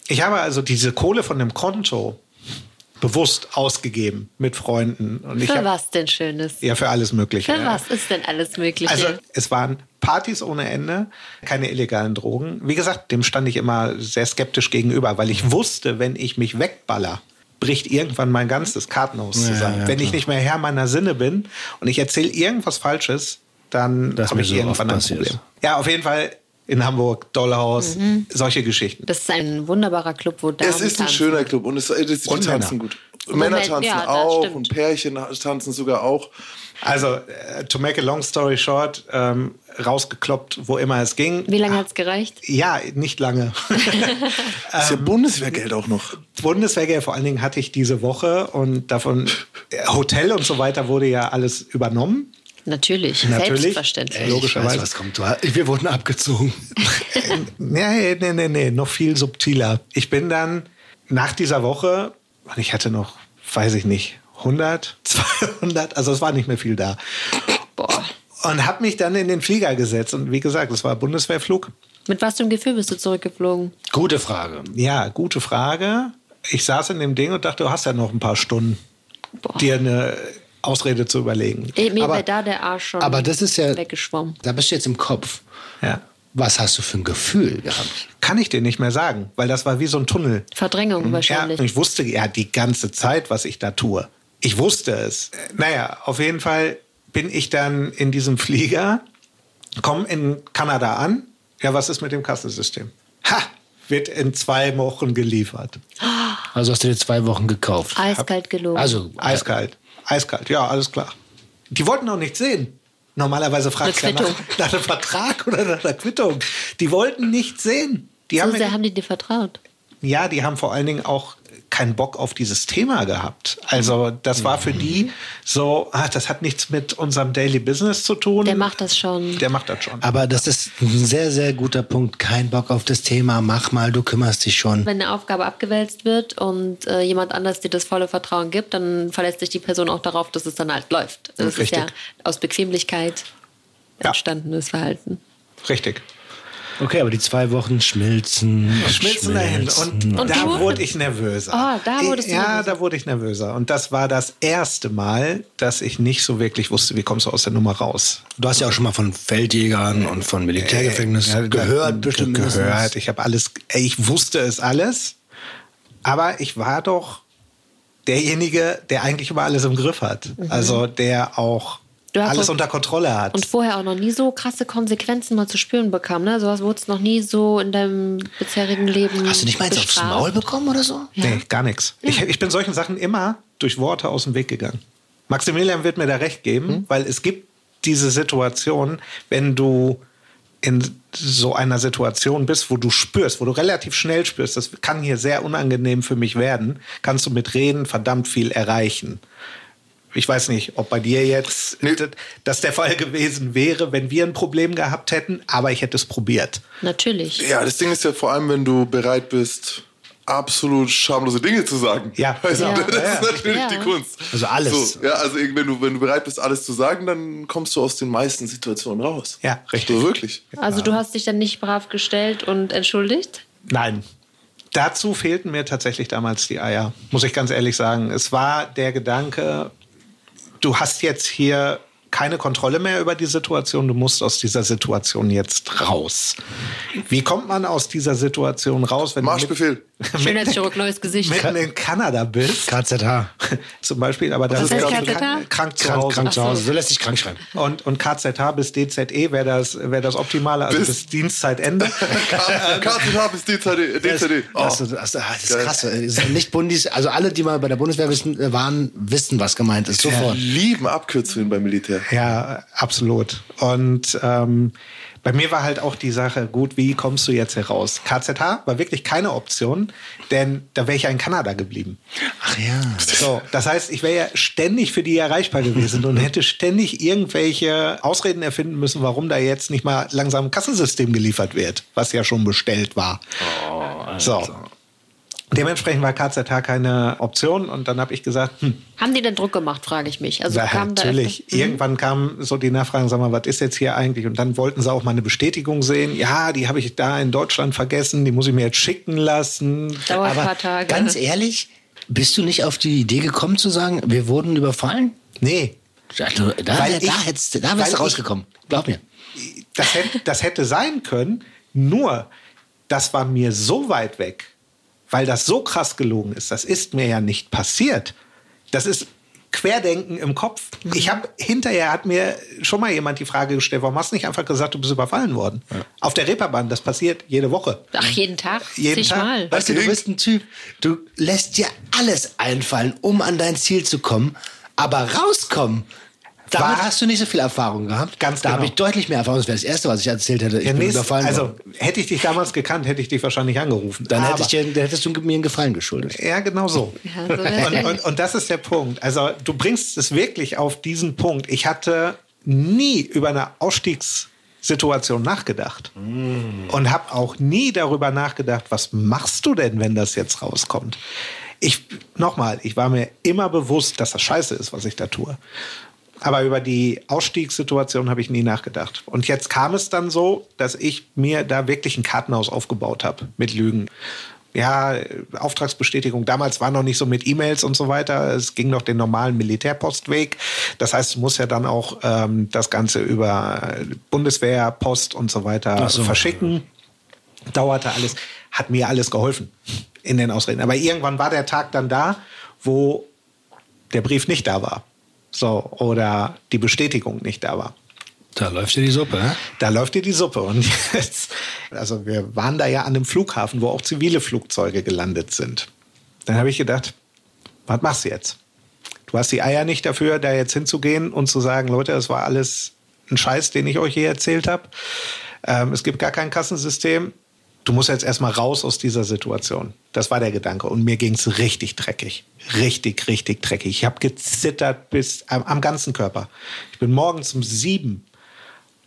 Speaker 3: Ich habe also diese Kohle von dem Konto bewusst ausgegeben mit Freunden. Und ich
Speaker 5: Für
Speaker 3: hab,
Speaker 5: was denn Schönes?
Speaker 3: Ja, für alles Mögliche.
Speaker 5: Für was ist denn alles Mögliche?
Speaker 3: Also es waren Partys ohne Ende, keine illegalen Drogen. Wie gesagt, dem stand ich immer sehr skeptisch gegenüber, weil ich wusste, wenn ich mich wegballer, bricht irgendwann mein ganzes Kartenhaus zusammen.
Speaker 4: ja,
Speaker 3: wenn ich
Speaker 4: klar.
Speaker 3: nicht mehr Herr meiner Sinne bin und ich erzähle irgendwas Falsches, dann habe ich
Speaker 4: so
Speaker 3: irgendwann ein. Problem. Ja, auf jeden Fall in Hamburg, Dollhaus, solche Geschichten.
Speaker 5: das ist ein wunderbarer Club, wo Damen
Speaker 6: Es ist ein schöner Club und, es, es, die
Speaker 3: Und
Speaker 6: tanzen
Speaker 3: Männer.
Speaker 6: gut. Männer
Speaker 5: Moment,
Speaker 6: tanzen
Speaker 5: ja,
Speaker 6: auch und Pärchen tanzen sogar auch.
Speaker 3: Also, äh, to make a long story short, ähm, rausgekloppt, wo immer es ging.
Speaker 5: Wie lange hat es gereicht?
Speaker 3: Ja, nicht lange.
Speaker 6: Das [LAUGHS] ist ja Bundeswehrgeld auch noch.
Speaker 3: Bundeswehrgeld vor allen Dingen hatte ich diese Woche und davon äh, Hotel und so weiter wurde ja alles übernommen.
Speaker 5: Natürlich,
Speaker 3: Natürlich.
Speaker 5: selbstverständlich.
Speaker 3: Ey, logischerweise.
Speaker 4: Ich weiß, was kommt. Du, wir wurden abgezogen. [LAUGHS]
Speaker 3: Nee, nee, nee, nee, noch viel subtiler. Ich bin dann nach dieser Woche, und ich hatte noch, weiß ich nicht, 100, 200, [LAUGHS] also es war nicht mehr viel da.
Speaker 5: Boah.
Speaker 3: Und habe mich dann in den Flieger gesetzt. Und wie gesagt, es war Bundeswehrflug.
Speaker 5: Mit was für einem Gefühl bist du zurückgeflogen?
Speaker 4: Gute Frage.
Speaker 3: Ja, gute Frage. Ich saß in dem Ding und dachte, du hast ja noch ein paar Stunden,
Speaker 5: Boah.
Speaker 3: dir eine Ausrede zu überlegen.
Speaker 5: Mir
Speaker 4: Aber-
Speaker 5: wäre da der Arsch schon
Speaker 4: Aber das ist ja.
Speaker 5: weggeschwommen.
Speaker 4: Da bist du jetzt im Kopf.
Speaker 3: Ja.
Speaker 4: Was hast du für ein Gefühl gehabt?
Speaker 3: Kann ich dir nicht mehr sagen, weil das war wie so ein Tunnel.
Speaker 5: Verdrängung wahrscheinlich.
Speaker 3: Ja, ich wusste ja die ganze Zeit, was ich da tue. Ich wusste es. Naja, auf jeden Fall bin ich dann in diesem Flieger, komme in Kanada an. Ja, was ist mit dem Kassensystem? Ha! Wird in zwei Wochen geliefert.
Speaker 4: Also hast du dir zwei Wochen gekauft.
Speaker 5: Eiskalt gelogen.
Speaker 4: Also
Speaker 3: Eiskalt. Eiskalt, ja, alles klar. Die wollten auch nichts sehen. Normalerweise fragt
Speaker 5: Eine
Speaker 3: ja nach, nach einem Vertrag [LAUGHS] oder nach einer Quittung. Die wollten nichts sehen. Die
Speaker 5: so
Speaker 3: haben,
Speaker 5: sehr haben die dir vertraut.
Speaker 3: ja, die haben vor allen Dingen auch keinen Bock auf dieses Thema gehabt. Also das war für die so, ah, das hat nichts mit unserem Daily Business zu tun.
Speaker 5: Der macht das schon.
Speaker 3: Der macht das schon.
Speaker 4: Aber das ist ein sehr, sehr guter Punkt. Kein Bock auf das Thema. Mach mal, du kümmerst dich schon.
Speaker 5: Wenn eine Aufgabe abgewälzt wird und äh, jemand anders dir das volle Vertrauen gibt, dann verlässt sich die Person auch darauf, dass es dann halt läuft. Das ist
Speaker 3: Richtig.
Speaker 5: ja aus Bequemlichkeit
Speaker 3: Ja.
Speaker 5: entstandenes Verhalten.
Speaker 3: Richtig.
Speaker 4: Okay, aber die zwei Wochen schmilzen. und
Speaker 3: Schmilzen dahin. Und,
Speaker 5: Und
Speaker 3: da
Speaker 5: du?
Speaker 3: wurde ich nervöser.
Speaker 5: Ah, da wurdest du
Speaker 3: Ja,
Speaker 5: nervöser.
Speaker 3: da wurde ich nervöser. Und das war das erste Mal, dass ich nicht so wirklich wusste, wie kommst du aus der Nummer raus.
Speaker 4: Du hast ja auch schon mal von Feldjägern und von Militärgefängnissen
Speaker 3: Ja,
Speaker 4: gehört, bestimmt.
Speaker 3: gehört. Ich habe alles, ey, ich wusste es alles, aber ich war doch derjenige, der eigentlich immer alles im Griff hat. Also der auch
Speaker 5: Mhm.
Speaker 3: Alles unter Kontrolle hat.
Speaker 5: Und vorher auch noch nie so krasse Konsequenzen mal zu spüren bekam. Ne? Sowas wurde es noch nie so in deinem bisherigen Leben.
Speaker 4: Hast du nicht mal eins aufs. Maul bekommen oder so?
Speaker 5: Ja.
Speaker 3: Nee, gar nichts. Ich, ich bin solchen Sachen immer durch Worte aus dem Weg gegangen. Maximilian wird mir da recht geben,
Speaker 5: Hm?
Speaker 3: weil es gibt diese Situation, wenn du in so einer Situation bist, wo du spürst, wo du relativ schnell spürst, das kann hier sehr unangenehm für mich werden, kannst du mit Reden verdammt viel erreichen. Ich weiß nicht, ob bei dir jetzt
Speaker 6: Nee.
Speaker 3: das der Fall gewesen wäre, wenn wir ein Problem gehabt hätten, aber ich hätte es probiert.
Speaker 5: Natürlich.
Speaker 6: Ja, das Ding ist ja vor allem, wenn du bereit bist, absolut schamlose Dinge zu sagen.
Speaker 3: Ja. [LAUGHS]
Speaker 6: Also,
Speaker 5: Ja.
Speaker 6: das ist natürlich
Speaker 5: Ja.
Speaker 6: die Kunst.
Speaker 4: Also alles.
Speaker 6: So, ja, also wenn du, wenn du bereit bist, alles zu sagen, dann kommst du aus den meisten Situationen raus.
Speaker 3: Ja, richtig.
Speaker 6: So wirklich.
Speaker 5: Also du hast dich dann nicht brav gestellt und entschuldigt?
Speaker 3: Nein. Dazu fehlten mir tatsächlich damals die Eier, muss ich ganz ehrlich sagen. Es war der Gedanke, du hast jetzt hier keine Kontrolle mehr über die Situation, du musst aus dieser Situation jetzt raus. Wie kommt man aus dieser Situation raus, wenn
Speaker 6: Marschbefehl.
Speaker 5: Schönheitschirurg, neues Gesicht.
Speaker 3: du mit, mitten in Kanada bist?
Speaker 4: KZH.
Speaker 3: Zum Beispiel, aber das
Speaker 5: Was
Speaker 3: ist
Speaker 5: heißt KZH?
Speaker 3: krank, krank zu Hause.
Speaker 4: krank zu
Speaker 5: Ach so.
Speaker 4: Hause. So lässt sich krank schreiben.
Speaker 3: Und, und KZH bis DZE wäre das, wär das Optimale, also bis,
Speaker 6: Bis-
Speaker 3: Dienstzeitende. [LAUGHS]
Speaker 6: KZH bis DZD. [LAUGHS] DZD. Oh.
Speaker 4: Das, das, das, das ist krass. Das ist nicht Bundis, also alle, die mal bei der Bundeswehr wissen, äh, waren, wissen, was gemeint ist. Sofort.
Speaker 6: Lieben Abkürzungen beim Militär.
Speaker 3: Ja, absolut. Und ähm, bei mir war halt auch die Sache, gut, wie kommst du jetzt heraus? KZH war wirklich keine Option, denn da wäre ich ja in Kanada geblieben.
Speaker 4: Ach ja.
Speaker 3: So, das heißt, ich wäre ja ständig für die erreichbar gewesen und hätte ständig irgendwelche Ausreden erfinden müssen, warum da jetzt nicht mal langsam ein Kassensystem geliefert wird, was ja schon bestellt war. so. Dementsprechend war KZH keine Option und dann habe ich gesagt, hm,
Speaker 5: Haben die denn Druck gemacht, frage ich mich. Also
Speaker 3: ja,
Speaker 5: kam da
Speaker 3: natürlich.
Speaker 5: öfter- Mhm.
Speaker 3: Irgendwann kam so die Nachfrage, sag mal, was ist jetzt hier eigentlich? Und dann wollten sie auch mal eine Bestätigung sehen. Ja, die habe ich da in Deutschland vergessen, die muss ich mir jetzt schicken lassen.
Speaker 5: Dauert ein
Speaker 4: Aber
Speaker 5: paar Tage.
Speaker 4: ganz ehrlich, bist du nicht auf die Idee gekommen zu sagen, wir wurden überfallen?
Speaker 3: Nee,
Speaker 4: Also, da,
Speaker 3: Weil
Speaker 4: da,
Speaker 3: ich-
Speaker 4: hättest, da wärst du
Speaker 3: ich-
Speaker 4: rausgekommen. Glaub mir.
Speaker 3: das hätte, das hätte sein können, nur das war mir so weit weg, weil das so krass gelogen ist. Das ist mir ja nicht passiert. Das ist Querdenken im Kopf. Ich habe hinterher hat mir schon mal jemand die Frage gestellt, warum hast du nicht einfach gesagt, du bist überfallen worden? Auf der Reeperbahn, das passiert jede Woche.
Speaker 5: Ach, jeden Tag?
Speaker 3: Jeden Tag.
Speaker 5: Zigmal.
Speaker 4: Weißt du, du bist ein Typ, du lässt dir alles einfallen, um an dein Ziel zu kommen, aber rauskommen. Damit
Speaker 3: War-
Speaker 4: hast du nicht so viel Erfahrung gehabt.
Speaker 3: Ganz
Speaker 4: Da habe
Speaker 3: genau.
Speaker 4: ich deutlich mehr Erfahrung. Das wäre das Erste, was ich erzählt hätte. Ich
Speaker 3: Ja,
Speaker 4: bin
Speaker 3: nächst-
Speaker 4: überfallen
Speaker 3: also
Speaker 4: worden.
Speaker 3: hätte ich dich damals gekannt, hätte ich dich wahrscheinlich angerufen.
Speaker 4: Dann, hätte ich dir, dann hättest du mir einen Gefallen geschuldet.
Speaker 3: Ja, genau so.
Speaker 5: Ja, so
Speaker 3: und, und, und das ist der Punkt. Also du bringst es wirklich auf diesen Punkt. Ich hatte nie über eine Ausstiegssituation nachgedacht und habe auch nie darüber nachgedacht, was machst du denn, wenn das jetzt rauskommt? Ich nochmal, ich war mir immer bewusst, dass das Scheiße ist, was ich da tue. Aber über die Ausstiegssituation habe ich nie nachgedacht. Und jetzt kam es dann so, dass ich mir da wirklich ein Kartenhaus aufgebaut habe mit Lügen. ja, Auftragsbestätigung. Damals war noch nicht so mit E-Mails und so weiter. Es ging noch den normalen Militärpostweg. Das heißt, du musst ja dann auch ähm, das Ganze über Bundeswehr, Post und so weiter so. verschicken. Dauerte alles, hat mir alles geholfen in den Ausreden. Aber irgendwann war der Tag dann da, wo der Brief nicht da war. So, oder die Bestätigung nicht da war.
Speaker 4: Da läuft dir die Suppe, ne?
Speaker 3: Da läuft dir die Suppe. Und jetzt, also wir waren da ja an einem Flughafen, wo auch zivile Flugzeuge gelandet sind. Dann habe ich gedacht, was machst du jetzt? Du hast die Eier nicht dafür, da jetzt hinzugehen und zu sagen, Leute, das war alles ein Scheiß, den ich euch hier erzählt habe. Ähm, es gibt gar kein Kassensystem. Du musst jetzt erstmal raus aus dieser Situation. Das war der Gedanke. Und mir ging es richtig dreckig. Richtig, richtig dreckig. Ich habe gezittert bis am, am ganzen Körper. Ich bin morgens um sieben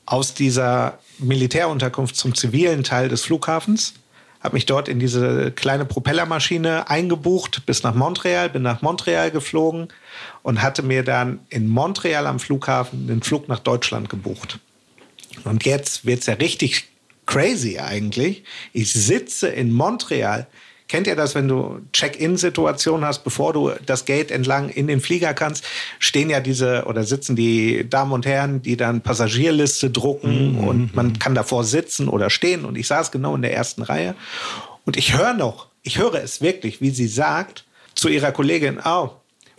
Speaker 3: aus dieser Militärunterkunft zum zivilen Teil des Flughafens, habe mich dort in diese kleine Propellermaschine eingebucht bis nach Montreal, bin nach Montreal geflogen und hatte mir dann in Montreal am Flughafen den Flug nach Deutschland gebucht. Und jetzt wird's ja richtig crazy eigentlich. Ich sitze in Montreal Kennt ihr das, wenn du Check-in-Situationen hast, bevor du das Gate entlang in den Flieger kannst, stehen ja diese oder sitzen die Damen und Herren, die dann Passagierliste drucken mhm. und man kann davor sitzen oder stehen und ich saß genau in der ersten Reihe und ich höre noch, ich höre es wirklich, wie sie sagt zu ihrer Kollegin, oh,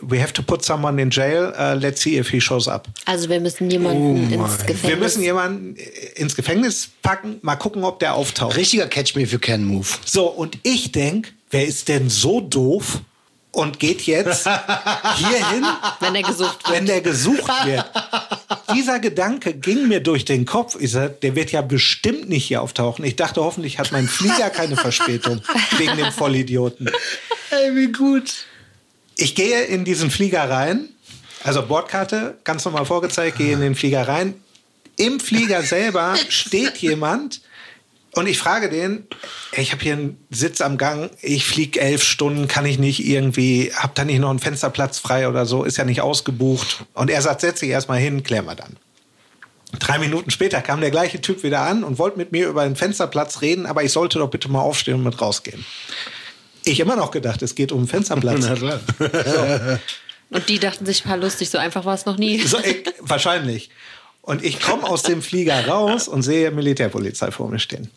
Speaker 3: we have to put someone in jail. Uh, let's see if he shows up.
Speaker 5: Also wir müssen jemanden oh ins Gefängnis.
Speaker 3: Wir müssen jemanden ins Gefängnis packen. Mal gucken, ob der auftaucht.
Speaker 4: Richtiger Catch me if you can Move.
Speaker 3: So und ich denk, wer ist denn so doof? Und geht jetzt [LAUGHS] hierhin,
Speaker 5: wenn er gesucht wird.
Speaker 3: Wenn der gesucht wird. Dieser Gedanke ging mir durch den Kopf. Ich sag, der wird ja bestimmt nicht hier auftauchen. Ich dachte, hoffentlich hat mein Flieger keine Verspätung [LAUGHS] wegen dem Vollidioten.
Speaker 4: Ey, wie gut.
Speaker 3: Ich gehe in diesen Flieger rein, also Bordkarte, ganz normal vorgezeigt, gehe in den Flieger rein. Im Flieger selber steht jemand und ich frage den, ich habe hier einen Sitz am Gang, ich fliege elf Stunden, kann ich nicht irgendwie, hab da nicht noch einen Fensterplatz frei oder so, ist ja nicht ausgebucht. Und er sagt, setz dich erstmal hin, klären wir dann. Drei Minuten später kam der gleiche Typ wieder an und wollte mit mir über den Fensterplatz reden, aber ich sollte doch bitte mal aufstehen und mit rausgehen. Ich immer noch gedacht, es geht um Fensterplatz. [LAUGHS]
Speaker 5: So. Und die dachten sich, paar lustig, so einfach war es noch nie.
Speaker 3: So, ich, wahrscheinlich. Und ich komme aus dem Flieger raus und sehe Militärpolizei vor mir stehen.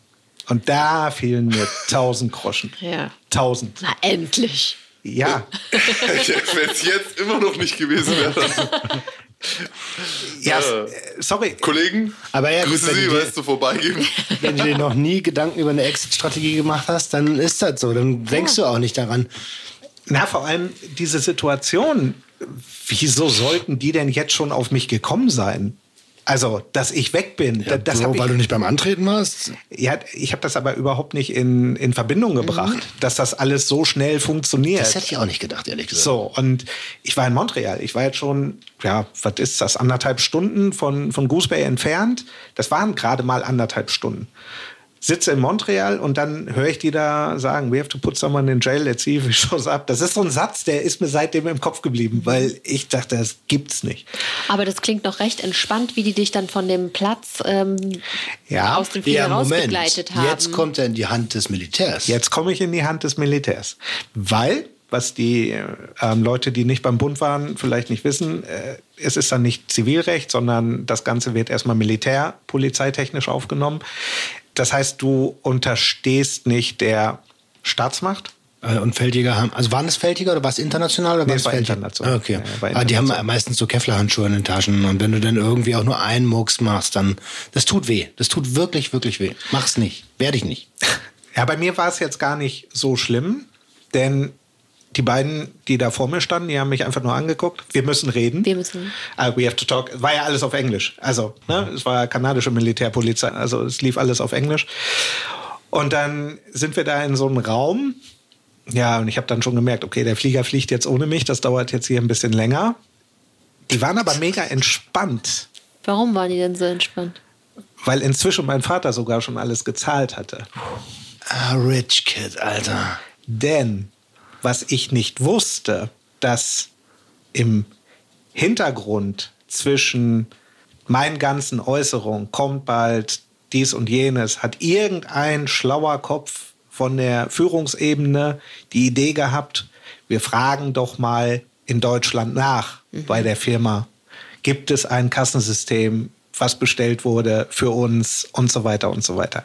Speaker 3: Und da fielen mir tausend Groschen.
Speaker 5: Ja.
Speaker 3: Tausend.
Speaker 5: Na, endlich.
Speaker 3: Ja. [LAUGHS]
Speaker 6: Wenn es jetzt immer noch nicht gewesen wäre. [LAUGHS]
Speaker 3: Ja, äh, sorry.
Speaker 6: Kollegen,
Speaker 4: aber ja,
Speaker 6: grüße Sie, weißt du, vorbeigehen. [LAUGHS]
Speaker 4: Wenn du dir noch nie Gedanken über eine Exit-Strategie gemacht hast, dann ist das so. Dann denkst ja. du auch nicht daran.
Speaker 3: Na, vor allem diese Situation. Wieso sollten die denn jetzt schon auf mich gekommen sein? Also, dass ich weg bin.
Speaker 4: Ja,
Speaker 3: das
Speaker 4: so, weil du nicht beim Antreten warst?
Speaker 3: Ja, ich habe das aber überhaupt nicht in, in Verbindung gebracht, mhm. dass das alles so schnell funktioniert.
Speaker 4: Das hätte ich auch nicht gedacht, ehrlich gesagt.
Speaker 3: So, und ich war in Montreal. Ich war jetzt schon, ja, was ist das, anderthalb Stunden von, von Goose Bay entfernt. Das waren gerade mal anderthalb Stunden sitze in Montreal und dann höre ich die da sagen, we have to put someone in jail, let's see if he shows up. Das ist so ein Satz, der ist mir seitdem im Kopf geblieben, weil ich dachte, das gibt's nicht.
Speaker 5: Aber das klingt noch recht entspannt, wie die dich dann von dem Platz ähm,
Speaker 3: ja.
Speaker 5: aus dem Flieger ja, rausbegleitet haben.
Speaker 4: Jetzt kommt er in die Hand des Militärs.
Speaker 3: Jetzt komme ich in die Hand des Militärs, weil was die ähm, Leute, die nicht beim Bund waren, vielleicht nicht wissen. Äh, es ist dann nicht Zivilrecht, sondern das Ganze wird erstmal militär, polizeitechnisch aufgenommen. Das heißt, du unterstehst nicht der Staatsmacht.
Speaker 4: Äh, und Feldjäger haben, also waren es Feldjäger oder war es international oder
Speaker 3: nee,
Speaker 4: war
Speaker 3: es war international?
Speaker 4: Ah, okay. Ja, international. Aber die haben meistens so Kevlar-Handschuhe in den Taschen und wenn du dann irgendwie auch nur einen Mucks machst, dann, das tut weh. Das tut wirklich, wirklich weh. Mach's nicht. Werde ich nicht. [LAUGHS]
Speaker 3: Ja, bei mir war es jetzt gar nicht so schlimm, denn die beiden, die da vor mir standen, die haben mich einfach nur angeguckt. Wir müssen reden.
Speaker 5: Wir müssen.
Speaker 3: Uh, we have to talk. War ja alles auf Englisch. Also, ne, es war kanadische Militärpolizei. Also, es lief alles auf Englisch. Und dann sind wir da in so einem Raum. Ja, und ich habe dann schon gemerkt, okay, der Flieger fliegt jetzt ohne mich. Das dauert jetzt hier ein bisschen länger. Die waren aber mega entspannt.
Speaker 5: Warum waren die denn so entspannt?
Speaker 3: Weil inzwischen mein Vater sogar schon alles gezahlt hatte.
Speaker 4: Ah, Rich Kid, Alter.
Speaker 3: Denn was ich nicht wusste, dass im Hintergrund zwischen meinen ganzen Äußerungen kommt bald dies und jenes, hat irgendein schlauer Kopf von der Führungsebene die Idee gehabt, wir fragen doch mal in Deutschland nach mhm. bei der Firma. Gibt es ein Kassensystem, was bestellt wurde für uns und so weiter und so weiter.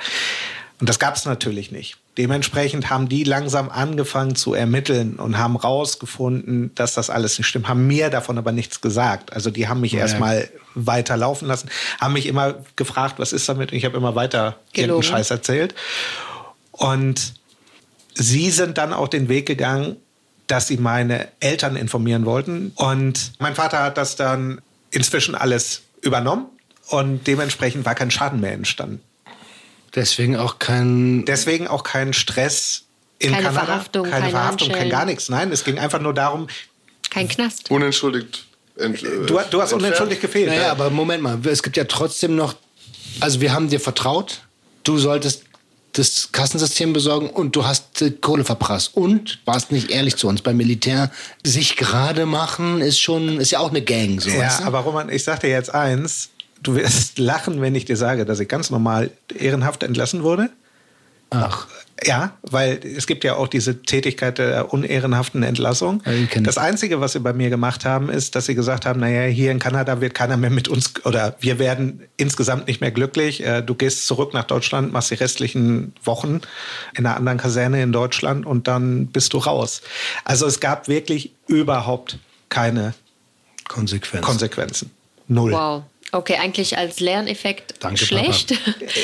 Speaker 3: Und das gab es natürlich nicht. Dementsprechend haben die langsam angefangen zu ermitteln und haben rausgefunden, dass das alles nicht stimmt, haben mir davon aber nichts gesagt. Also die haben mich ja. erstmal weiter laufen lassen, haben mich immer gefragt, was ist damit? Und ich habe immer weiter irgendeinen Scheiß erzählt. Und sie sind dann auch den Weg gegangen, dass sie meine Eltern informieren wollten. Und mein Vater hat das dann inzwischen alles übernommen und dementsprechend war kein Schaden mehr entstanden.
Speaker 4: Deswegen auch kein.
Speaker 3: Deswegen auch kein Stress in
Speaker 5: keine
Speaker 3: Kanada.
Speaker 5: Verhaftung,
Speaker 3: keine, keine Verhaftung, kein gar nichts. Nein, es ging einfach nur darum.
Speaker 5: Kein Knast.
Speaker 6: Unentschuldigt. Ent,
Speaker 3: du, du, hast unentschuldigt gefehlt.
Speaker 4: Naja, aber Moment mal, es gibt ja trotzdem noch. Also, wir haben dir vertraut. Du solltest das Kassensystem besorgen und du hast Kohle verprasst und warst nicht ehrlich zu uns. Beim Militär sich gerade machen ist schon, ist ja auch eine Gang. So,
Speaker 3: ja,
Speaker 4: weißt du?
Speaker 3: aber Roman, ich sag dir jetzt eins, du wirst lachen, wenn ich dir sage, dass ich ganz normal ehrenhaft entlassen wurde.
Speaker 4: Ach.
Speaker 3: Ja, weil es gibt ja auch diese Tätigkeit der unehrenhaften Entlassung. Das Einzige, was sie bei mir gemacht haben, ist, dass sie gesagt haben, naja, hier in Kanada wird keiner mehr mit uns oder wir werden insgesamt nicht mehr glücklich. Äh, du gehst zurück nach Deutschland, machst die restlichen Wochen in einer anderen Kaserne in Deutschland und dann bist du raus. Also es gab wirklich überhaupt keine
Speaker 4: Konsequenzen.
Speaker 3: Konsequenzen. Null.
Speaker 5: Wow. Okay, eigentlich als Lerneffekt Danke, schlecht.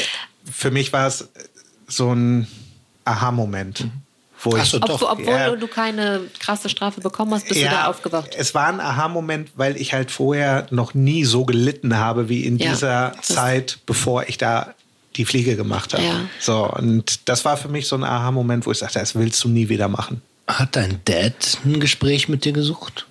Speaker 5: [LAUGHS]
Speaker 3: Für mich war es so ein Aha-Moment. Mhm.
Speaker 5: Wo Ach so, ich, doch. obwohl ja, du keine krasse Strafe bekommen hast, bist ja, du da aufgewacht.
Speaker 3: Es war ein Aha-Moment, weil ich halt vorher noch nie so gelitten habe wie in ja, dieser Zeit, bevor ich da die Fliege gemacht habe. Ja. So, und das war für mich so ein Aha-Moment, wo ich sagte, das willst du nie wieder machen.
Speaker 4: Hat dein Dad ein Gespräch mit dir gesucht?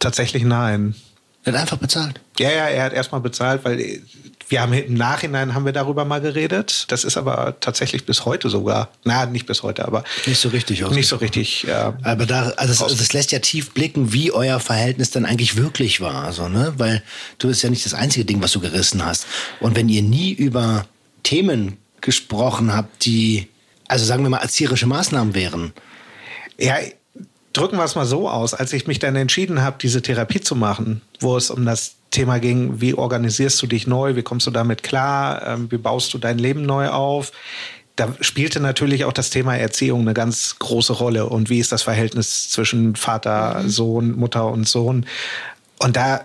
Speaker 3: Tatsächlich nein.
Speaker 4: Er hat einfach bezahlt.
Speaker 3: Ja, ja, er hat erstmal bezahlt, weil wir haben im Nachhinein haben wir darüber mal geredet. Das ist aber tatsächlich bis heute sogar. Na, nicht bis heute, aber
Speaker 4: nicht so richtig.
Speaker 3: Nicht so richtig.
Speaker 4: Äh, aber da, also das, das, lässt ja tief blicken, wie euer Verhältnis dann eigentlich wirklich war, also ne, weil du ist ja nicht das einzige Ding, was du gerissen hast. Und wenn ihr nie über Themen gesprochen habt, die, also sagen wir mal, erzieherische Maßnahmen wären.
Speaker 3: Ja, drücken wir es mal so aus, als ich mich dann entschieden habe, diese Therapie zu machen, wo es um das Thema ging, wie organisierst du dich neu, wie kommst du damit klar, ähm, wie baust du dein Leben neu auf. Da spielte natürlich auch das Thema Erziehung eine ganz große Rolle und wie ist das Verhältnis zwischen Vater, mhm. Sohn, Mutter und Sohn. Und da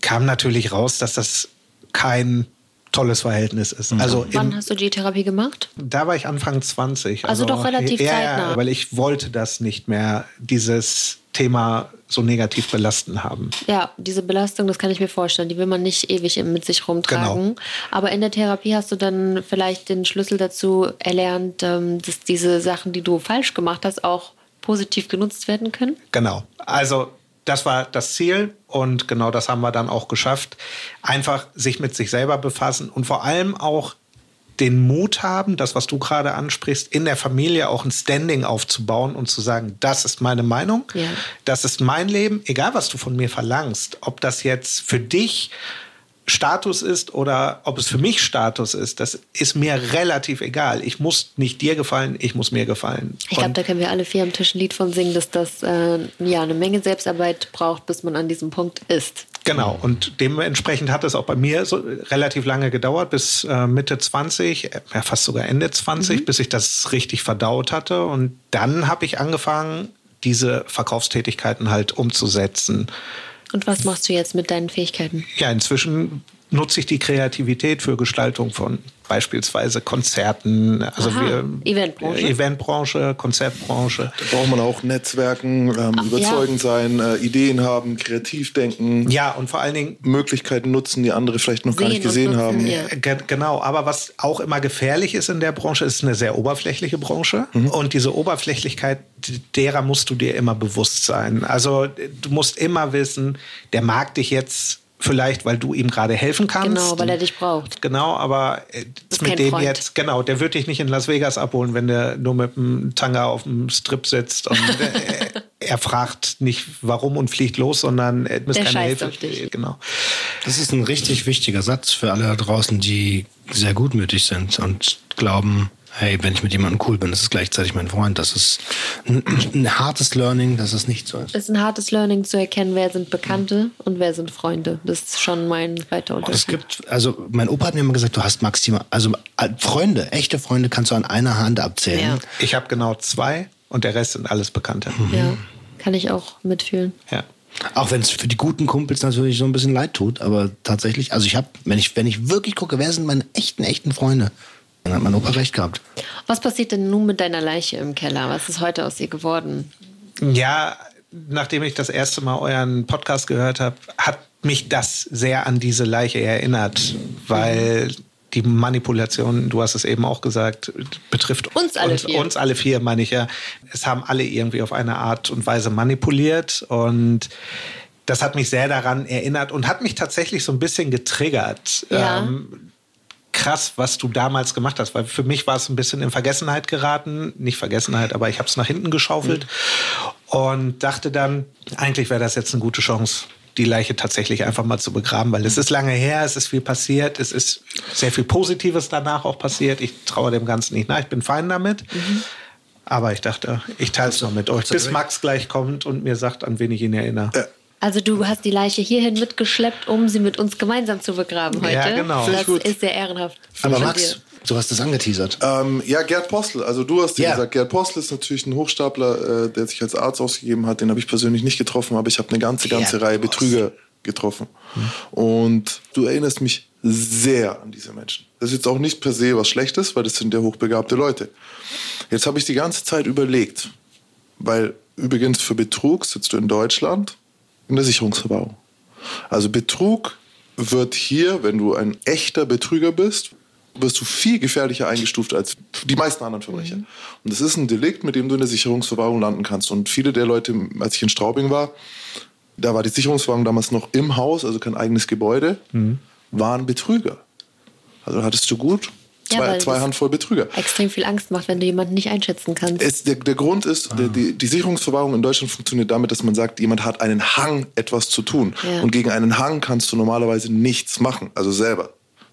Speaker 3: kam natürlich raus, dass das kein tolles Verhältnis ist.
Speaker 5: Mhm. Also Wann hast du die Therapie gemacht?
Speaker 3: Da war ich Anfang 20.
Speaker 5: Also, also doch relativ ja, zeitnah.
Speaker 3: Ja, weil ich wollte das nicht mehr, dieses Thema so negativ belasten haben.
Speaker 5: Ja, diese Belastung, das kann ich mir vorstellen, die will man nicht ewig mit sich rumtragen. Genau. Aber in der Therapie hast du dann vielleicht den Schlüssel dazu erlernt, ähm, dass diese Sachen, die du falsch gemacht hast, auch positiv genutzt werden können?
Speaker 3: Genau. Also das war das Ziel und genau das haben wir dann auch geschafft. Einfach sich mit sich selber befassen und vor allem auch den Mut haben, das, was du gerade ansprichst, in der Familie auch ein Standing aufzubauen und zu sagen, das ist meine Meinung, ja. das ist mein Leben, egal was du von mir verlangst, ob das jetzt für dich Status ist oder ob es für mich Status ist, das ist mir relativ egal. Ich muss nicht dir gefallen, ich muss mir gefallen.
Speaker 5: Ich glaube, da können wir alle vier am Tisch ein Lied von singen, dass das äh, ja eine Menge Selbstarbeit braucht, bis man an diesem Punkt ist.
Speaker 3: Genau, und dementsprechend hat es auch bei mir so relativ lange gedauert, bis äh, Mitte 20, äh, ja, fast sogar Ende 20, mhm. bis ich das richtig verdaut hatte. Und dann habe ich angefangen, diese Verkaufstätigkeiten halt umzusetzen.
Speaker 5: Und was machst du jetzt mit deinen Fähigkeiten?
Speaker 3: Ja, inzwischen nutze ich die Kreativität für Gestaltung von beispielsweise Konzerten, also Aha, wir,
Speaker 5: Eventbranche.
Speaker 3: Eventbranche, Konzertbranche.
Speaker 6: Da braucht man auch Netzwerken, ähm, Ach, überzeugend ja. sein, äh, Ideen haben, kreativ denken.
Speaker 3: Ja, und vor allen Dingen
Speaker 6: Möglichkeiten nutzen, die andere vielleicht noch gar nicht gesehen nutzen, haben. Ja.
Speaker 3: Genau, aber was auch immer gefährlich ist in der Branche, ist eine sehr oberflächliche Branche. Mhm. Und diese Oberflächlichkeit, derer musst du dir immer bewusst sein. Also du musst immer wissen, der mag dich jetzt vielleicht, weil du ihm gerade helfen kannst.
Speaker 5: Genau, weil er dich braucht.
Speaker 3: Genau, aber äh, mit dem Freund. jetzt, genau, der wird dich nicht in Las Vegas abholen, wenn der nur mit dem Tanga auf dem Strip sitzt und äh, [LAUGHS] er fragt nicht warum und fliegt los, sondern er muss keine Hilfe. Auf dich. Genau.
Speaker 4: Das ist ein richtig wichtiger Satz für alle da draußen, die sehr gutmütig sind und glauben, hey, wenn ich mit jemandem cool bin, das ist gleichzeitig mein Freund. Das ist ein, ein hartes Learning, dass es nicht so ist.
Speaker 5: Es ist ein hartes Learning zu erkennen, wer sind Bekannte und wer sind Freunde. Das ist schon mein weiter Unterschied.
Speaker 4: Es gibt, also mein Opa hat mir immer gesagt, du hast maximal, also äh, Freunde, echte Freunde kannst du an einer Hand abzählen. Ja.
Speaker 3: Ich habe genau zwei und der Rest sind alles Bekannte.
Speaker 5: Mhm. Ja, kann ich auch mitfühlen.
Speaker 3: Ja.
Speaker 4: Auch wenn es für die guten Kumpels natürlich so ein bisschen leid tut, aber tatsächlich, also ich habe, wenn ich, wenn ich wirklich gucke, wer sind meine echten, echten Freunde, dann hat mein Opa recht gehabt.
Speaker 5: Was passiert denn nun mit deiner Leiche im Keller? Was ist heute aus ihr geworden?
Speaker 3: Ja, nachdem ich das erste Mal euren Podcast gehört habe, hat mich das sehr an diese Leiche erinnert, weil die Manipulation, du hast es eben auch gesagt, betrifft
Speaker 5: uns alle
Speaker 3: uns,
Speaker 5: vier.
Speaker 3: Uns alle vier, meine ich ja. Es haben alle irgendwie auf eine Art und Weise manipuliert und das hat mich sehr daran erinnert und hat mich tatsächlich so ein bisschen getriggert.
Speaker 5: Ja. Ähm,
Speaker 3: krass, was du damals gemacht hast, weil für mich war es ein bisschen in Vergessenheit geraten. Nicht Vergessenheit, aber ich habe es nach hinten geschaufelt mhm. und dachte dann, eigentlich wäre das jetzt eine gute Chance, die Leiche tatsächlich einfach mal zu begraben, weil es ist lange her, es ist viel passiert, es ist sehr viel Positives danach auch passiert. Ich traue dem Ganzen nicht nach, ich bin fein damit. Mhm. Aber ich dachte, ich teile es noch mit euch, bis Max gleich kommt und mir sagt, an wen ich ihn erinnere. Ja.
Speaker 5: Also du hast die Leiche hierhin mitgeschleppt, um sie mit uns gemeinsam zu begraben heute.
Speaker 3: Ja, genau.
Speaker 5: Das ist sehr ehrenhaft.
Speaker 4: Aber Max, Du hast das angeteasert.
Speaker 6: Ähm, ja, Gerd Postel. Also du hast ja gesagt, Gerd Postel ist natürlich ein Hochstapler, äh, der sich als Arzt ausgegeben hat. Den habe ich persönlich nicht getroffen, aber ich habe eine ganze, ganze Gerd Reihe Betrüger getroffen. Hm. Und du erinnerst mich sehr an diese Menschen. Das ist jetzt auch nicht per se was Schlechtes, weil das sind ja hochbegabte Leute. Jetzt habe ich die ganze Zeit überlegt, weil übrigens für Betrug sitzt du in Deutschland in der Sicherungsverwahrung. Also Betrug wird hier, wenn du ein echter Betrüger bist, wirst du viel gefährlicher eingestuft als die meisten anderen Verbrecher. Mhm. Und das ist ein Delikt, mit dem du in der Sicherungsverwahrung landen kannst. Und viele der Leute, als ich in Straubing war, da war die Sicherungsverwahrung damals noch im Haus, also kein eigenes Gebäude, mhm. waren Betrüger. Also hattest du gut zwei, ja, zwei Handvoll Betrüger.
Speaker 5: Extrem viel Angst macht, wenn du jemanden nicht einschätzen kannst.
Speaker 6: Es, der, der Grund ist, ah. der, die, die, Sicherungsverwahrung in Deutschland funktioniert damit, dass man sagt, jemand hat einen Hang, etwas zu tun. Ja. Und gegen einen Hang kannst du normalerweise nichts machen, also selber.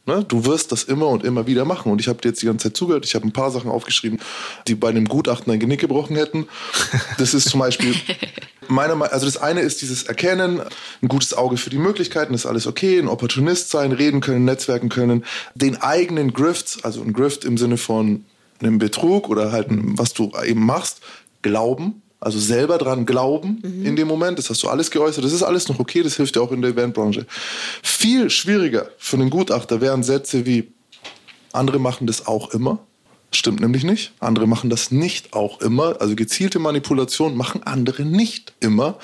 Speaker 6: Ne? Du wirst das immer und immer wieder machen. Und ich habe dir jetzt die ganze Zeit zugehört. Ich habe ein paar Sachen aufgeschrieben, die bei einem Gutachten ein Genick gebrochen hätten. Das ist zum Beispiel [LAUGHS] meiner also das eine ist dieses Erkennen, ein gutes Auge für die Möglichkeiten, ist alles okay, ein Opportunist sein, reden können, netzwerken können, den eigenen Grifts, also ein Grift im Sinne von einem Betrug oder halt was du eben machst, glauben, also selber dran glauben mhm. in dem Moment, das hast du alles geäußert, das ist alles noch okay, das hilft dir auch in der Eventbranche. Viel schwieriger für einen Gutachter wären Sätze wie, andere machen das auch immer. Stimmt nämlich nicht. Andere machen das nicht auch immer. Also gezielte Manipulation machen andere nicht immer.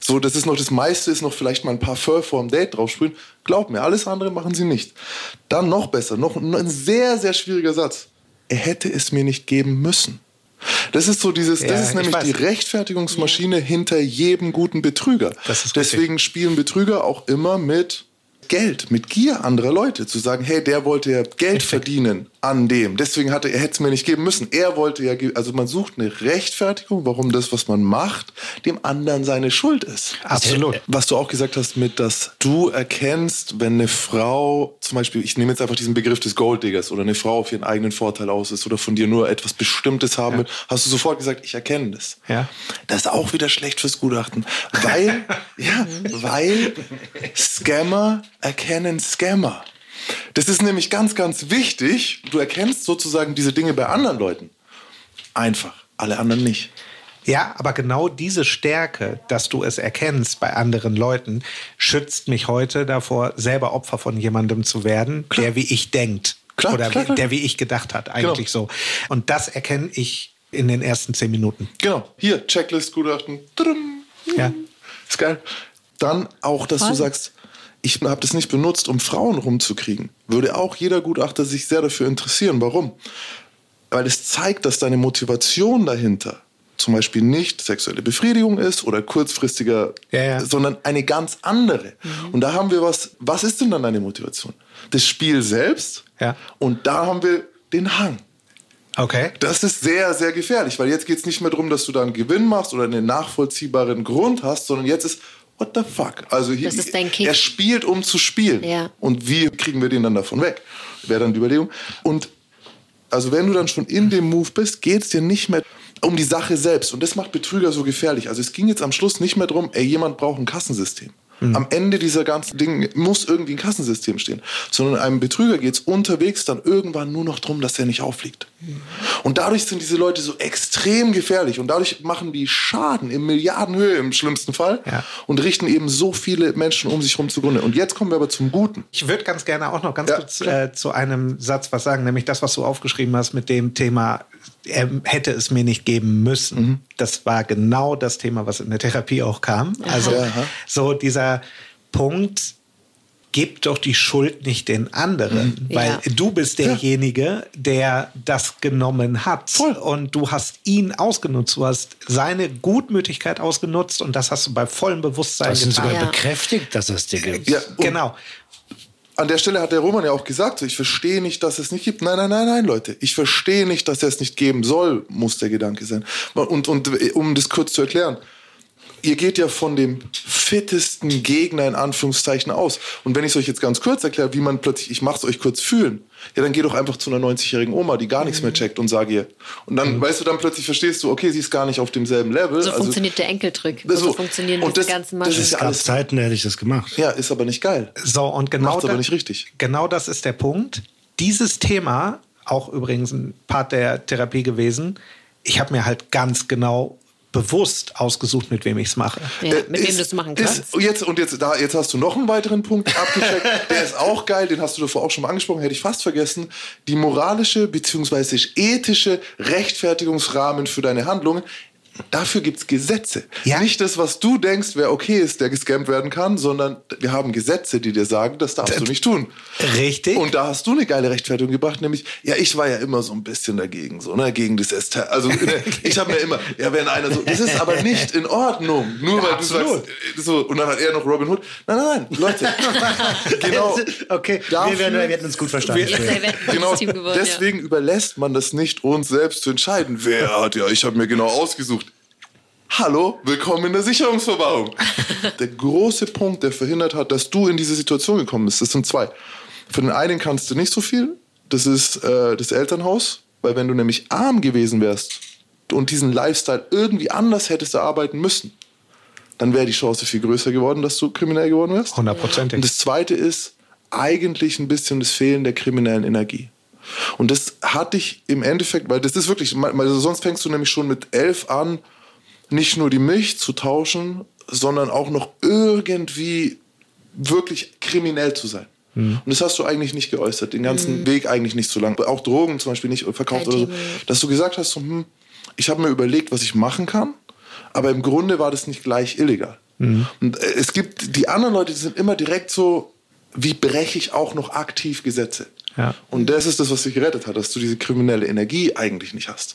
Speaker 6: So, das ist noch das meiste, ist noch vielleicht mal ein paar Fur vorm Date draufsprühen. Glaub mir, alles andere machen sie nicht. Dann noch besser, noch ein sehr, sehr schwieriger Satz. Er hätte es mir nicht geben müssen. Das ist so dieses, ja, das ist nämlich die Rechtfertigungsmaschine hinter jedem guten Betrüger. Deswegen richtig. spielen Betrüger auch immer mit Geld, mit Gier anderer Leute, zu sagen, hey, der wollte ja Geld verdienen an dem. Deswegen hatte er hätte es mir nicht geben müssen. Er wollte ja, also man sucht eine Rechtfertigung, warum das, was man macht, dem anderen seine Schuld ist.
Speaker 3: Absolut.
Speaker 6: Was du auch gesagt hast mit, dass du erkennst, wenn eine Frau, zum Beispiel, ich nehme jetzt einfach diesen Begriff des Golddiggers oder eine Frau auf ihren eigenen Vorteil aus ist oder von dir nur etwas Bestimmtes haben ja. will, hast du sofort gesagt, ich erkenne das.
Speaker 3: Ja.
Speaker 6: Das ist auch wieder schlecht fürs Gutachten, weil, [LAUGHS] ja, weil Scammer erkennen Scammer. Das ist nämlich ganz, ganz wichtig. Du erkennst sozusagen diese Dinge bei anderen Leuten. Einfach, alle anderen nicht.
Speaker 3: Ja, aber genau diese Stärke, dass du es erkennst bei anderen Leuten, schützt mich heute davor, selber Opfer von jemandem zu werden, klar. der wie ich denkt. Klar, oder klar, der wie ich gedacht hat, eigentlich genau. so. Und das erkenne ich in den ersten zehn Minuten.
Speaker 6: Genau. Hier, Checklist, Gutachten.
Speaker 3: Ja.
Speaker 6: Ist geil. Dann auch, dass Voll. du sagst, ich habe das nicht benutzt, um Frauen rumzukriegen. Würde auch jeder Gutachter sich sehr dafür interessieren. Warum? Weil es zeigt, dass deine Motivation dahinter zum Beispiel nicht sexuelle Befriedigung ist oder kurzfristiger, ja, ja. sondern eine ganz andere. Mhm. Und da haben wir was, was ist denn dann deine Motivation? Das Spiel selbst
Speaker 3: ja.
Speaker 6: und da haben wir den Hang.
Speaker 3: Okay.
Speaker 6: Das ist sehr, sehr gefährlich, weil jetzt geht es nicht mehr darum, dass du da einen Gewinn machst oder einen nachvollziehbaren Grund hast, sondern jetzt ist, what the fuck? Also hier, er spielt, um zu spielen.
Speaker 5: Ja.
Speaker 6: Und wie kriegen wir den dann davon weg? Wäre dann die Überlegung. Und Also wenn du dann schon in dem Move bist, geht es dir nicht mehr um die Sache selbst. Und das macht Betrüger so gefährlich. Also es ging jetzt am Schluss nicht mehr darum, ey, jemand braucht ein Kassensystem. Mhm. Am Ende dieser ganzen Dinge muss irgendwie ein Kassensystem stehen. Sondern einem Betrüger geht es unterwegs dann irgendwann nur noch darum, dass er nicht auffliegt. Mhm. Und dadurch sind diese Leute so extrem gefährlich und dadurch machen die Schaden in Milliardenhöhe im schlimmsten Fall ja. und richten eben so viele Menschen um sich herum zugrunde. Und jetzt kommen wir aber zum Guten.
Speaker 3: Ich würde ganz gerne auch noch ganz ja, kurz äh, zu einem Satz was sagen, nämlich das, was du aufgeschrieben hast mit dem Thema er hätte es mir nicht geben müssen. Mhm. Das war genau das Thema, was in der Therapie auch kam. Also Aha. so dieser Punkt, gib doch die Schuld nicht den anderen, mhm. weil ja. du bist derjenige, der das genommen hat. Voll. Und du hast ihn ausgenutzt. Du hast seine Gutmütigkeit ausgenutzt und das hast du bei vollem Bewusstsein
Speaker 4: das getan. Das sogar ja. bekräftigt, dass es dir gibt.
Speaker 6: Ja, genau an der Stelle hat der Roman ja auch gesagt, so, ich verstehe nicht, dass es nicht gibt. Nein, nein, nein, nein, Leute. Ich verstehe nicht, dass es nicht geben soll, muss der Gedanke sein. Und, und um das kurz zu erklären, ihr geht ja von dem fittesten Gegner in Anführungszeichen aus. Und wenn ich es euch jetzt ganz kurz erkläre, wie man plötzlich, ich mache es euch kurz fühlen, ja, dann geh doch einfach zu einer 90-jährigen Oma, die gar nichts mehr checkt und sag ihr. Und dann, mhm. weißt du, dann plötzlich verstehst du, okay, sie ist gar nicht auf demselben Level.
Speaker 5: So also, funktioniert der Enkeltrick. So, so funktionieren
Speaker 4: und das, diese ganzen Maschinen. Das ist ja alles Zeiten, da hätte ich das gemacht.
Speaker 6: Ja, ist aber nicht geil.
Speaker 3: So, und genau
Speaker 6: Macht's aber nicht richtig.
Speaker 3: Genau das ist der Punkt. Dieses Thema, auch übrigens ein Part der Therapie gewesen, ich habe mir halt ganz genau bewusst ausgesucht, mit wem ich es mache.
Speaker 5: Ja, äh, mit ist, wem du es machen kannst.
Speaker 6: Ist, jetzt, und jetzt, da, jetzt hast du noch einen weiteren Punkt abgecheckt. [LAUGHS] der ist auch geil, den hast du davor auch schon mal angesprochen, hätte ich fast vergessen. Die moralische bzw. ethische Rechtfertigungsrahmen für deine Handlungen Dafür gibt es Gesetze. Ja. Nicht das, was du denkst, wer okay ist, der gescampt werden kann, sondern wir haben Gesetze, die dir sagen, das darfst das du nicht tun.
Speaker 3: Richtig.
Speaker 6: Und da hast du eine geile Rechtfertigung gebracht, nämlich, ja, ich war ja immer so ein bisschen dagegen, so, ne, gegen das ST. Also, ne, [LAUGHS] ich habe mir immer, ja, wenn einer so, das ist aber nicht in Ordnung. Nur weil Absolut. du sagst, äh, so, und dann hat er noch Robin Hood. Nein, nein, nein, Leute. [LAUGHS]
Speaker 4: genau. Okay, dafür, wir, werden, wir werden uns gut verstanden. Wir,
Speaker 6: genau, deswegen ja. überlässt man das nicht uns selbst zu entscheiden. Wer hat ja, ich habe mir genau ausgesucht Hallo, willkommen in der Sicherungsverwahrung. [LAUGHS] der große Punkt, der verhindert hat, dass du in diese Situation gekommen bist, das sind zwei. Für den einen kannst du nicht so viel, das ist äh, das Elternhaus, weil wenn du nämlich arm gewesen wärst und diesen Lifestyle irgendwie anders hättest erarbeiten müssen, dann wäre die Chance viel größer geworden, dass du kriminell geworden wärst.
Speaker 3: Hundertprozentig.
Speaker 6: Und das zweite ist eigentlich ein bisschen das Fehlen der kriminellen Energie. Und das hatte ich im Endeffekt, weil das ist wirklich, also sonst fängst du nämlich schon mit elf an, nicht nur die Milch zu tauschen, sondern auch noch irgendwie wirklich kriminell zu sein. Mhm. Und das hast du eigentlich nicht geäußert, den ganzen mhm. Weg eigentlich nicht so lang. Auch Drogen zum Beispiel nicht verkauft Kein oder so. Dass du gesagt hast, so, hm, ich habe mir überlegt, was ich machen kann, aber im Grunde war das nicht gleich illegal. Mhm. Und äh, es gibt die anderen Leute, die sind immer direkt so, wie breche ich auch noch aktiv Gesetze? Ja. Und das ist das, was dich gerettet hat, dass du diese kriminelle Energie eigentlich nicht hast.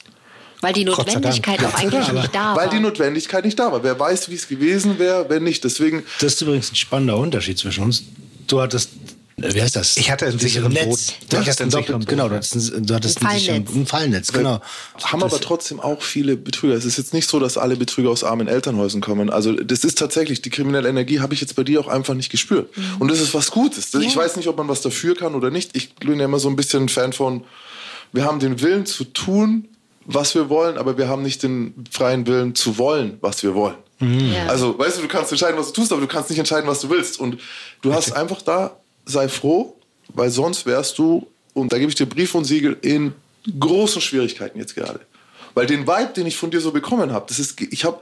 Speaker 5: Weil die Notwendigkeit auch eigentlich nicht da
Speaker 6: war. Weil die Notwendigkeit nicht da war. Wer weiß, wie es gewesen wäre, wenn nicht. Deswegen.
Speaker 4: Das ist übrigens ein spannender Unterschied zwischen uns. Du hattest wie heißt das?
Speaker 3: Ich hatte einen sicheren
Speaker 4: Netz. Du hattest ein Doppel, genau, du hattest ein, du hattest ein, Fallnetz. ein Fallnetz, genau.
Speaker 6: Haben das aber trotzdem auch viele Betrüger. Es ist jetzt nicht so, dass alle Betrüger aus armen Elternhäusern kommen. Also das ist tatsächlich, die kriminelle Energie habe ich jetzt bei dir auch einfach nicht gespürt. Mhm. Und das ist was Gutes. Ja. Ich weiß nicht, ob man was dafür kann oder nicht. Ich bin ja immer so ein bisschen Fan von, wir haben den Willen zu tun, was wir wollen, aber wir haben nicht den freien Willen zu wollen, was wir wollen. Mhm. Ja. Also, weißt du, du kannst entscheiden, was du tust, aber du kannst nicht entscheiden, was du willst. Und du hast einfach da, sei froh, weil sonst wärst du, und da gebe ich dir Brief und Siegel, in großen Schwierigkeiten jetzt gerade. Weil den Vibe, den ich von dir so bekommen habe, das ist, ich habe,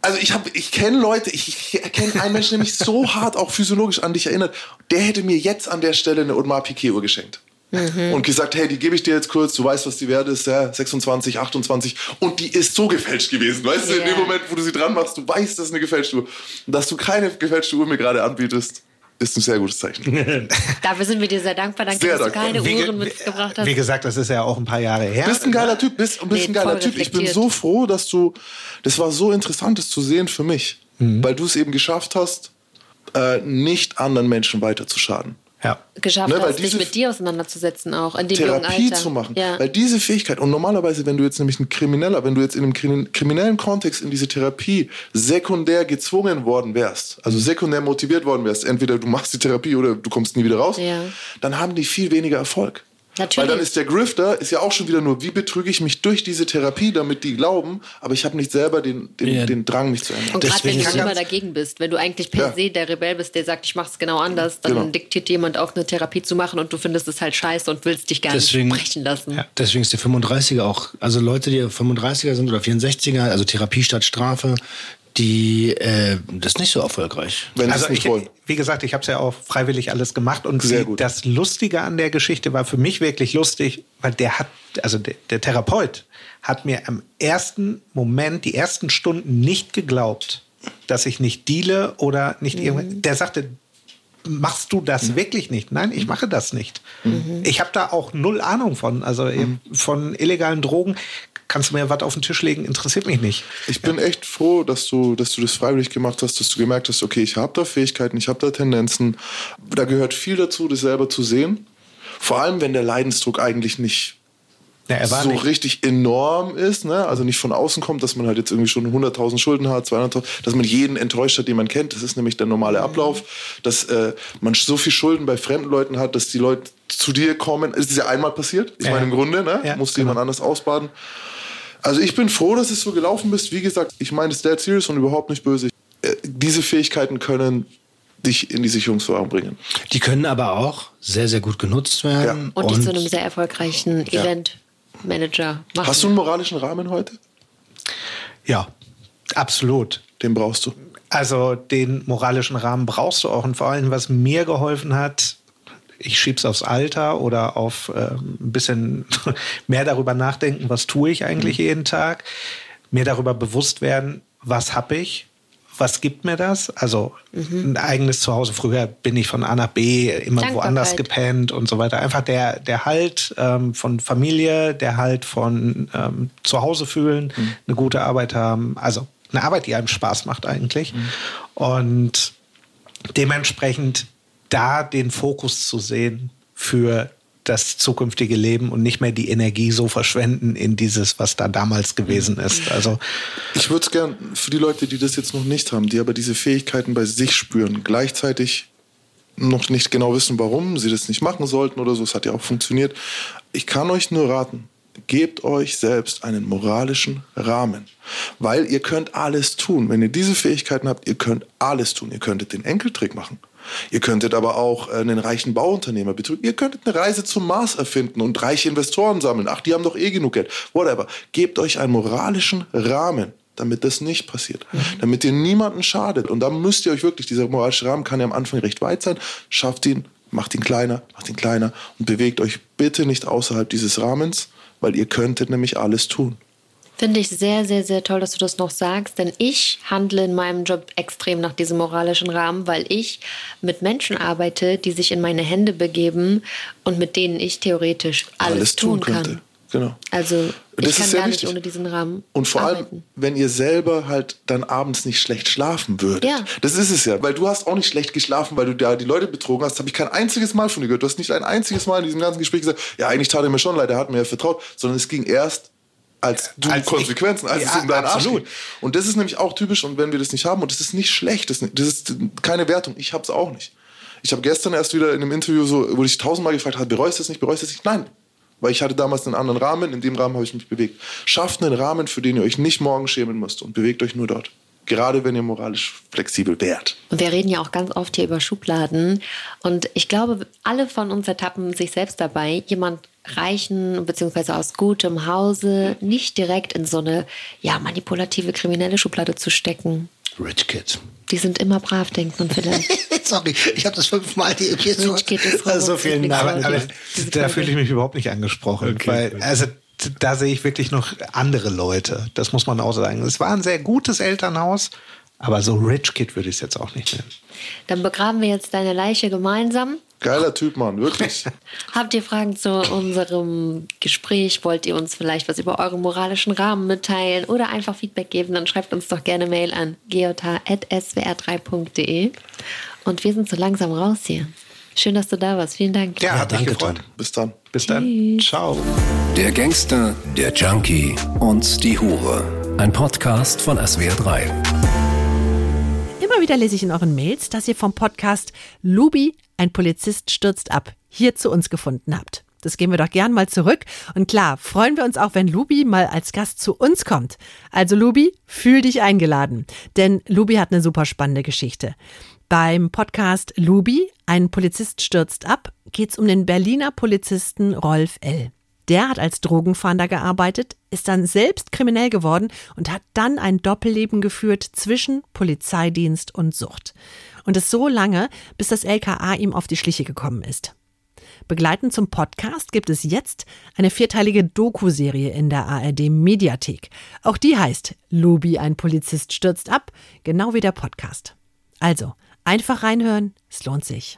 Speaker 6: also ich habe, ich kenne Leute, ich, ich kenne einen Menschen, der mich so [LAUGHS] hart auch physiologisch an dich erinnert, der hätte mir jetzt an der Stelle eine Piquet Uhr geschenkt. Mhm. Und gesagt, hey, die gebe ich dir jetzt kurz, du weißt, was die wert ist, ja, 26, 28. Und die ist so gefälscht gewesen. Weißt yeah. du, in dem Moment, wo du sie dran machst, du weißt, das ist eine gefälschte Uhr. Und dass du keine gefälschte Uhr mir gerade anbietest, ist ein sehr gutes Zeichen. [LAUGHS]
Speaker 5: Dafür sind wir dir sehr dankbar, danke, sehr dass dankbar. du keine wie, Uhren mitgebracht hast.
Speaker 3: Wie gesagt, das ist ja auch ein paar Jahre her.
Speaker 6: Bist ein geiler Typ, bist, bist nee, ein geiler Typ. Ich bin so froh, dass du, das war so interessant, das zu sehen für mich, mhm. weil du es eben geschafft hast, äh, nicht anderen Menschen weiter zu schaden
Speaker 5: ja. geschafft ne, hast, dich mit dir auseinanderzusetzen auch in dem
Speaker 6: Therapie
Speaker 5: jungen Alter.
Speaker 6: zu machen. Ja. Weil diese Fähigkeit und normalerweise, wenn du jetzt nämlich ein Krimineller, wenn du jetzt in einem kriminellen Kontext in diese Therapie sekundär gezwungen worden wärst, also sekundär motiviert worden wärst, entweder du machst die Therapie oder du kommst nie wieder raus, ja. dann haben die viel weniger Erfolg. Natürlich. Weil dann ist der Grifter, ist ja auch schon wieder nur, wie betrüge ich mich durch diese Therapie, damit die glauben, aber ich habe nicht selber den, den, ja. den Drang, mich zu ändern.
Speaker 5: Und gerade wenn du immer dagegen bist, wenn du eigentlich per ja. se der Rebell bist, der sagt, ich mache es genau anders, dann genau. diktiert jemand auch eine Therapie zu machen und du findest es halt scheiße und willst dich gar deswegen, nicht sprechen lassen. Ja.
Speaker 4: Deswegen ist der 35er auch, also Leute, die 35er sind oder 64er, also Therapie statt Strafe, die äh, das ist nicht so erfolgreich.
Speaker 3: Wenn also ich, wollen. wie gesagt, ich habe es ja auch freiwillig alles gemacht und Sehr gut. das Lustige an der Geschichte war für mich wirklich lustig, weil der hat, also der, der Therapeut hat mir am ersten Moment, die ersten Stunden nicht geglaubt, dass ich nicht deale oder nicht mhm. irgendwas. Der sagte, machst du das mhm. wirklich nicht? Nein, ich mache das nicht. Mhm. Ich habe da auch null Ahnung von, also mhm. von illegalen Drogen kannst du mir was auf den Tisch legen, interessiert mich nicht.
Speaker 6: Ich bin echt froh, dass du, dass du das freiwillig gemacht hast, dass du gemerkt hast, okay, ich habe da Fähigkeiten, ich habe da Tendenzen. Da gehört viel dazu, das selber zu sehen. Vor allem, wenn der Leidensdruck eigentlich nicht ja, so nicht. richtig enorm ist, ne? also nicht von außen kommt, dass man halt jetzt irgendwie schon 100.000 Schulden hat, 200.000, dass man jeden enttäuscht hat, den man kennt. Das ist nämlich der normale Ablauf, dass äh, man so viel Schulden bei fremden Leuten hat, dass die Leute zu dir kommen. Es ist ja einmal passiert. Ich ja. meine, im Grunde, ne? Ja, musste genau. jemand anders ausbaden. Also ich bin froh, dass es so gelaufen bist. Wie gesagt, ich meine es dead serious und überhaupt nicht böse. Äh, diese Fähigkeiten können dich in die Sicherungsverwahrung bringen.
Speaker 4: Die können aber auch sehr, sehr gut genutzt werden.
Speaker 5: Ja. Und, dich zu einem sehr erfolgreichen ja. Eventmanager machen.
Speaker 6: Hast du einen moralischen Rahmen heute?
Speaker 3: Ja, absolut.
Speaker 6: Den brauchst du.
Speaker 3: Also den moralischen Rahmen brauchst du auch. Und vor allem, was mir geholfen hat, ich schiebe es aufs Alter oder auf äh, ein bisschen [LAUGHS] mehr darüber nachdenken, was tue ich eigentlich mhm. jeden Tag, mir darüber bewusst werden, was habe ich, was gibt mir das? Also mhm. ein eigenes Zuhause. Früher bin ich von A nach B immer woanders gepennt und so weiter. Einfach der, der Halt ähm, von Familie, der Halt von ähm, Zuhause fühlen, mhm. eine gute Arbeit haben. Also eine Arbeit, die einem Spaß macht eigentlich. Mhm. Und dementsprechend da den Fokus zu sehen für das zukünftige Leben und nicht mehr die Energie so verschwenden in dieses, was da damals gewesen ist. Also
Speaker 6: ich würde es gern für die Leute, die das jetzt noch nicht haben, die aber diese Fähigkeiten bei sich spüren, gleichzeitig noch nicht genau wissen, warum sie das nicht machen sollten oder so. Es hat ja auch funktioniert. Ich kann euch nur raten, gebt euch selbst einen moralischen Rahmen, weil ihr könnt alles tun. Wenn ihr diese Fähigkeiten habt, ihr könnt alles tun. Ihr könntet den Enkeltrick machen. Ihr könntet aber auch äh, einen reichen Bauunternehmer betrügen. Ihr könntet eine Reise zum Mars erfinden und reiche Investoren sammeln. Ach, die haben doch eh genug Geld. Whatever. Gebt euch einen moralischen Rahmen damit das nicht passiert. Mhm. Damit ihr niemanden schadet. Und da müsst ihr euch wirklich, dieser moralische Rahmen kann ja am Anfang recht weit sein. Schafft ihn, macht ihn kleiner, macht ihn kleiner und bewegt euch bitte nicht außerhalb dieses Rahmens, weil ihr könntet nämlich alles tun.
Speaker 5: Finde ich sehr, sehr, sehr toll, dass du das noch sagst, denn ich handle in meinem Job extrem nach diesem moralischen Rahmen, weil ich mit Menschen arbeite, die sich in meine Hände begeben und mit denen ich theoretisch alles, alles tun, tun kann.
Speaker 6: Genau.
Speaker 5: Also ich das kann gar wichtig. nicht ohne diesen Rahmen.
Speaker 6: Und vor arbeiten. allem, wenn ihr selber halt dann abends nicht schlecht schlafen würdet. Ja. Das ist es ja, weil du hast auch nicht schlecht geschlafen, weil du da die Leute betrogen hast. Habe ich kein einziges Mal von dir gehört. Du hast nicht ein einziges Mal in diesem ganzen Gespräch gesagt, ja, eigentlich tat er mir schon leid, er hat mir ja vertraut, sondern es ging erst als du als Konsequenzen, als ja, es um deinen absolut. Arsch Und das ist nämlich auch typisch und wenn wir das nicht haben und das ist nicht schlecht, das, das ist keine Wertung, ich habe es auch nicht. Ich habe gestern erst wieder in einem Interview so, wo ich tausendmal gefragt habe, bereust du das nicht, bereust du das nicht? Nein, weil ich hatte damals einen anderen Rahmen, in dem Rahmen habe ich mich bewegt. Schafft einen Rahmen, für den ihr euch nicht morgen schämen müsst und bewegt euch nur dort. Gerade wenn ihr moralisch flexibel wärt.
Speaker 5: Und wir reden ja auch ganz oft hier über Schubladen. Und ich glaube, alle von uns ertappen sich selbst dabei, jemand reichen bzw. aus gutem Hause nicht direkt in so eine ja, manipulative kriminelle Schublade zu stecken.
Speaker 4: Rich Kids.
Speaker 5: Die sind immer brav, denkt man vielleicht. [LAUGHS]
Speaker 4: Sorry, ich habe das fünfmal die
Speaker 5: Rich so, Kid ist
Speaker 3: also vielen Dank. Aber, aber da fühle ich mich überhaupt nicht angesprochen, okay, weil also da sehe ich wirklich noch andere Leute. Das muss man auch sagen. Es war ein sehr gutes Elternhaus, aber so Rich Kid würde ich es jetzt auch nicht nennen.
Speaker 5: Dann begraben wir jetzt deine Leiche gemeinsam.
Speaker 6: Geiler Typ, Mann, wirklich. [LAUGHS]
Speaker 5: Habt ihr Fragen zu unserem Gespräch? Wollt ihr uns vielleicht was über euren moralischen Rahmen mitteilen oder einfach Feedback geben? Dann schreibt uns doch gerne Mail an geota.swr3.de. Und wir sind so langsam raus hier. Schön, dass du da warst. Vielen Dank.
Speaker 3: Ja, ja danke, Tom.
Speaker 6: Bis dann.
Speaker 3: Bis dann. Ciao.
Speaker 1: Der Gangster, der Junkie und die Hure. Ein Podcast von SWR3.
Speaker 2: Immer wieder lese ich in euren Mails, dass ihr vom Podcast Lubi ein Polizist stürzt ab, hier zu uns gefunden habt. Das gehen wir doch gern mal zurück. Und klar, freuen wir uns auch, wenn Lubi mal als Gast zu uns kommt. Also Lubi, fühl dich eingeladen. Denn Lubi hat eine super spannende Geschichte. Beim Podcast Lubi, ein Polizist stürzt ab, geht es um den Berliner Polizisten Rolf L. Der hat als Drogenfahnder gearbeitet, ist dann selbst kriminell geworden und hat dann ein Doppelleben geführt zwischen Polizeidienst und Sucht. Und es so lange, bis das LKA ihm auf die Schliche gekommen ist. Begleitend zum Podcast gibt es jetzt eine vierteilige Doku-Serie in der ARD Mediathek. Auch die heißt Lubi, ein Polizist stürzt ab, genau wie der Podcast. Also, einfach reinhören, es lohnt sich.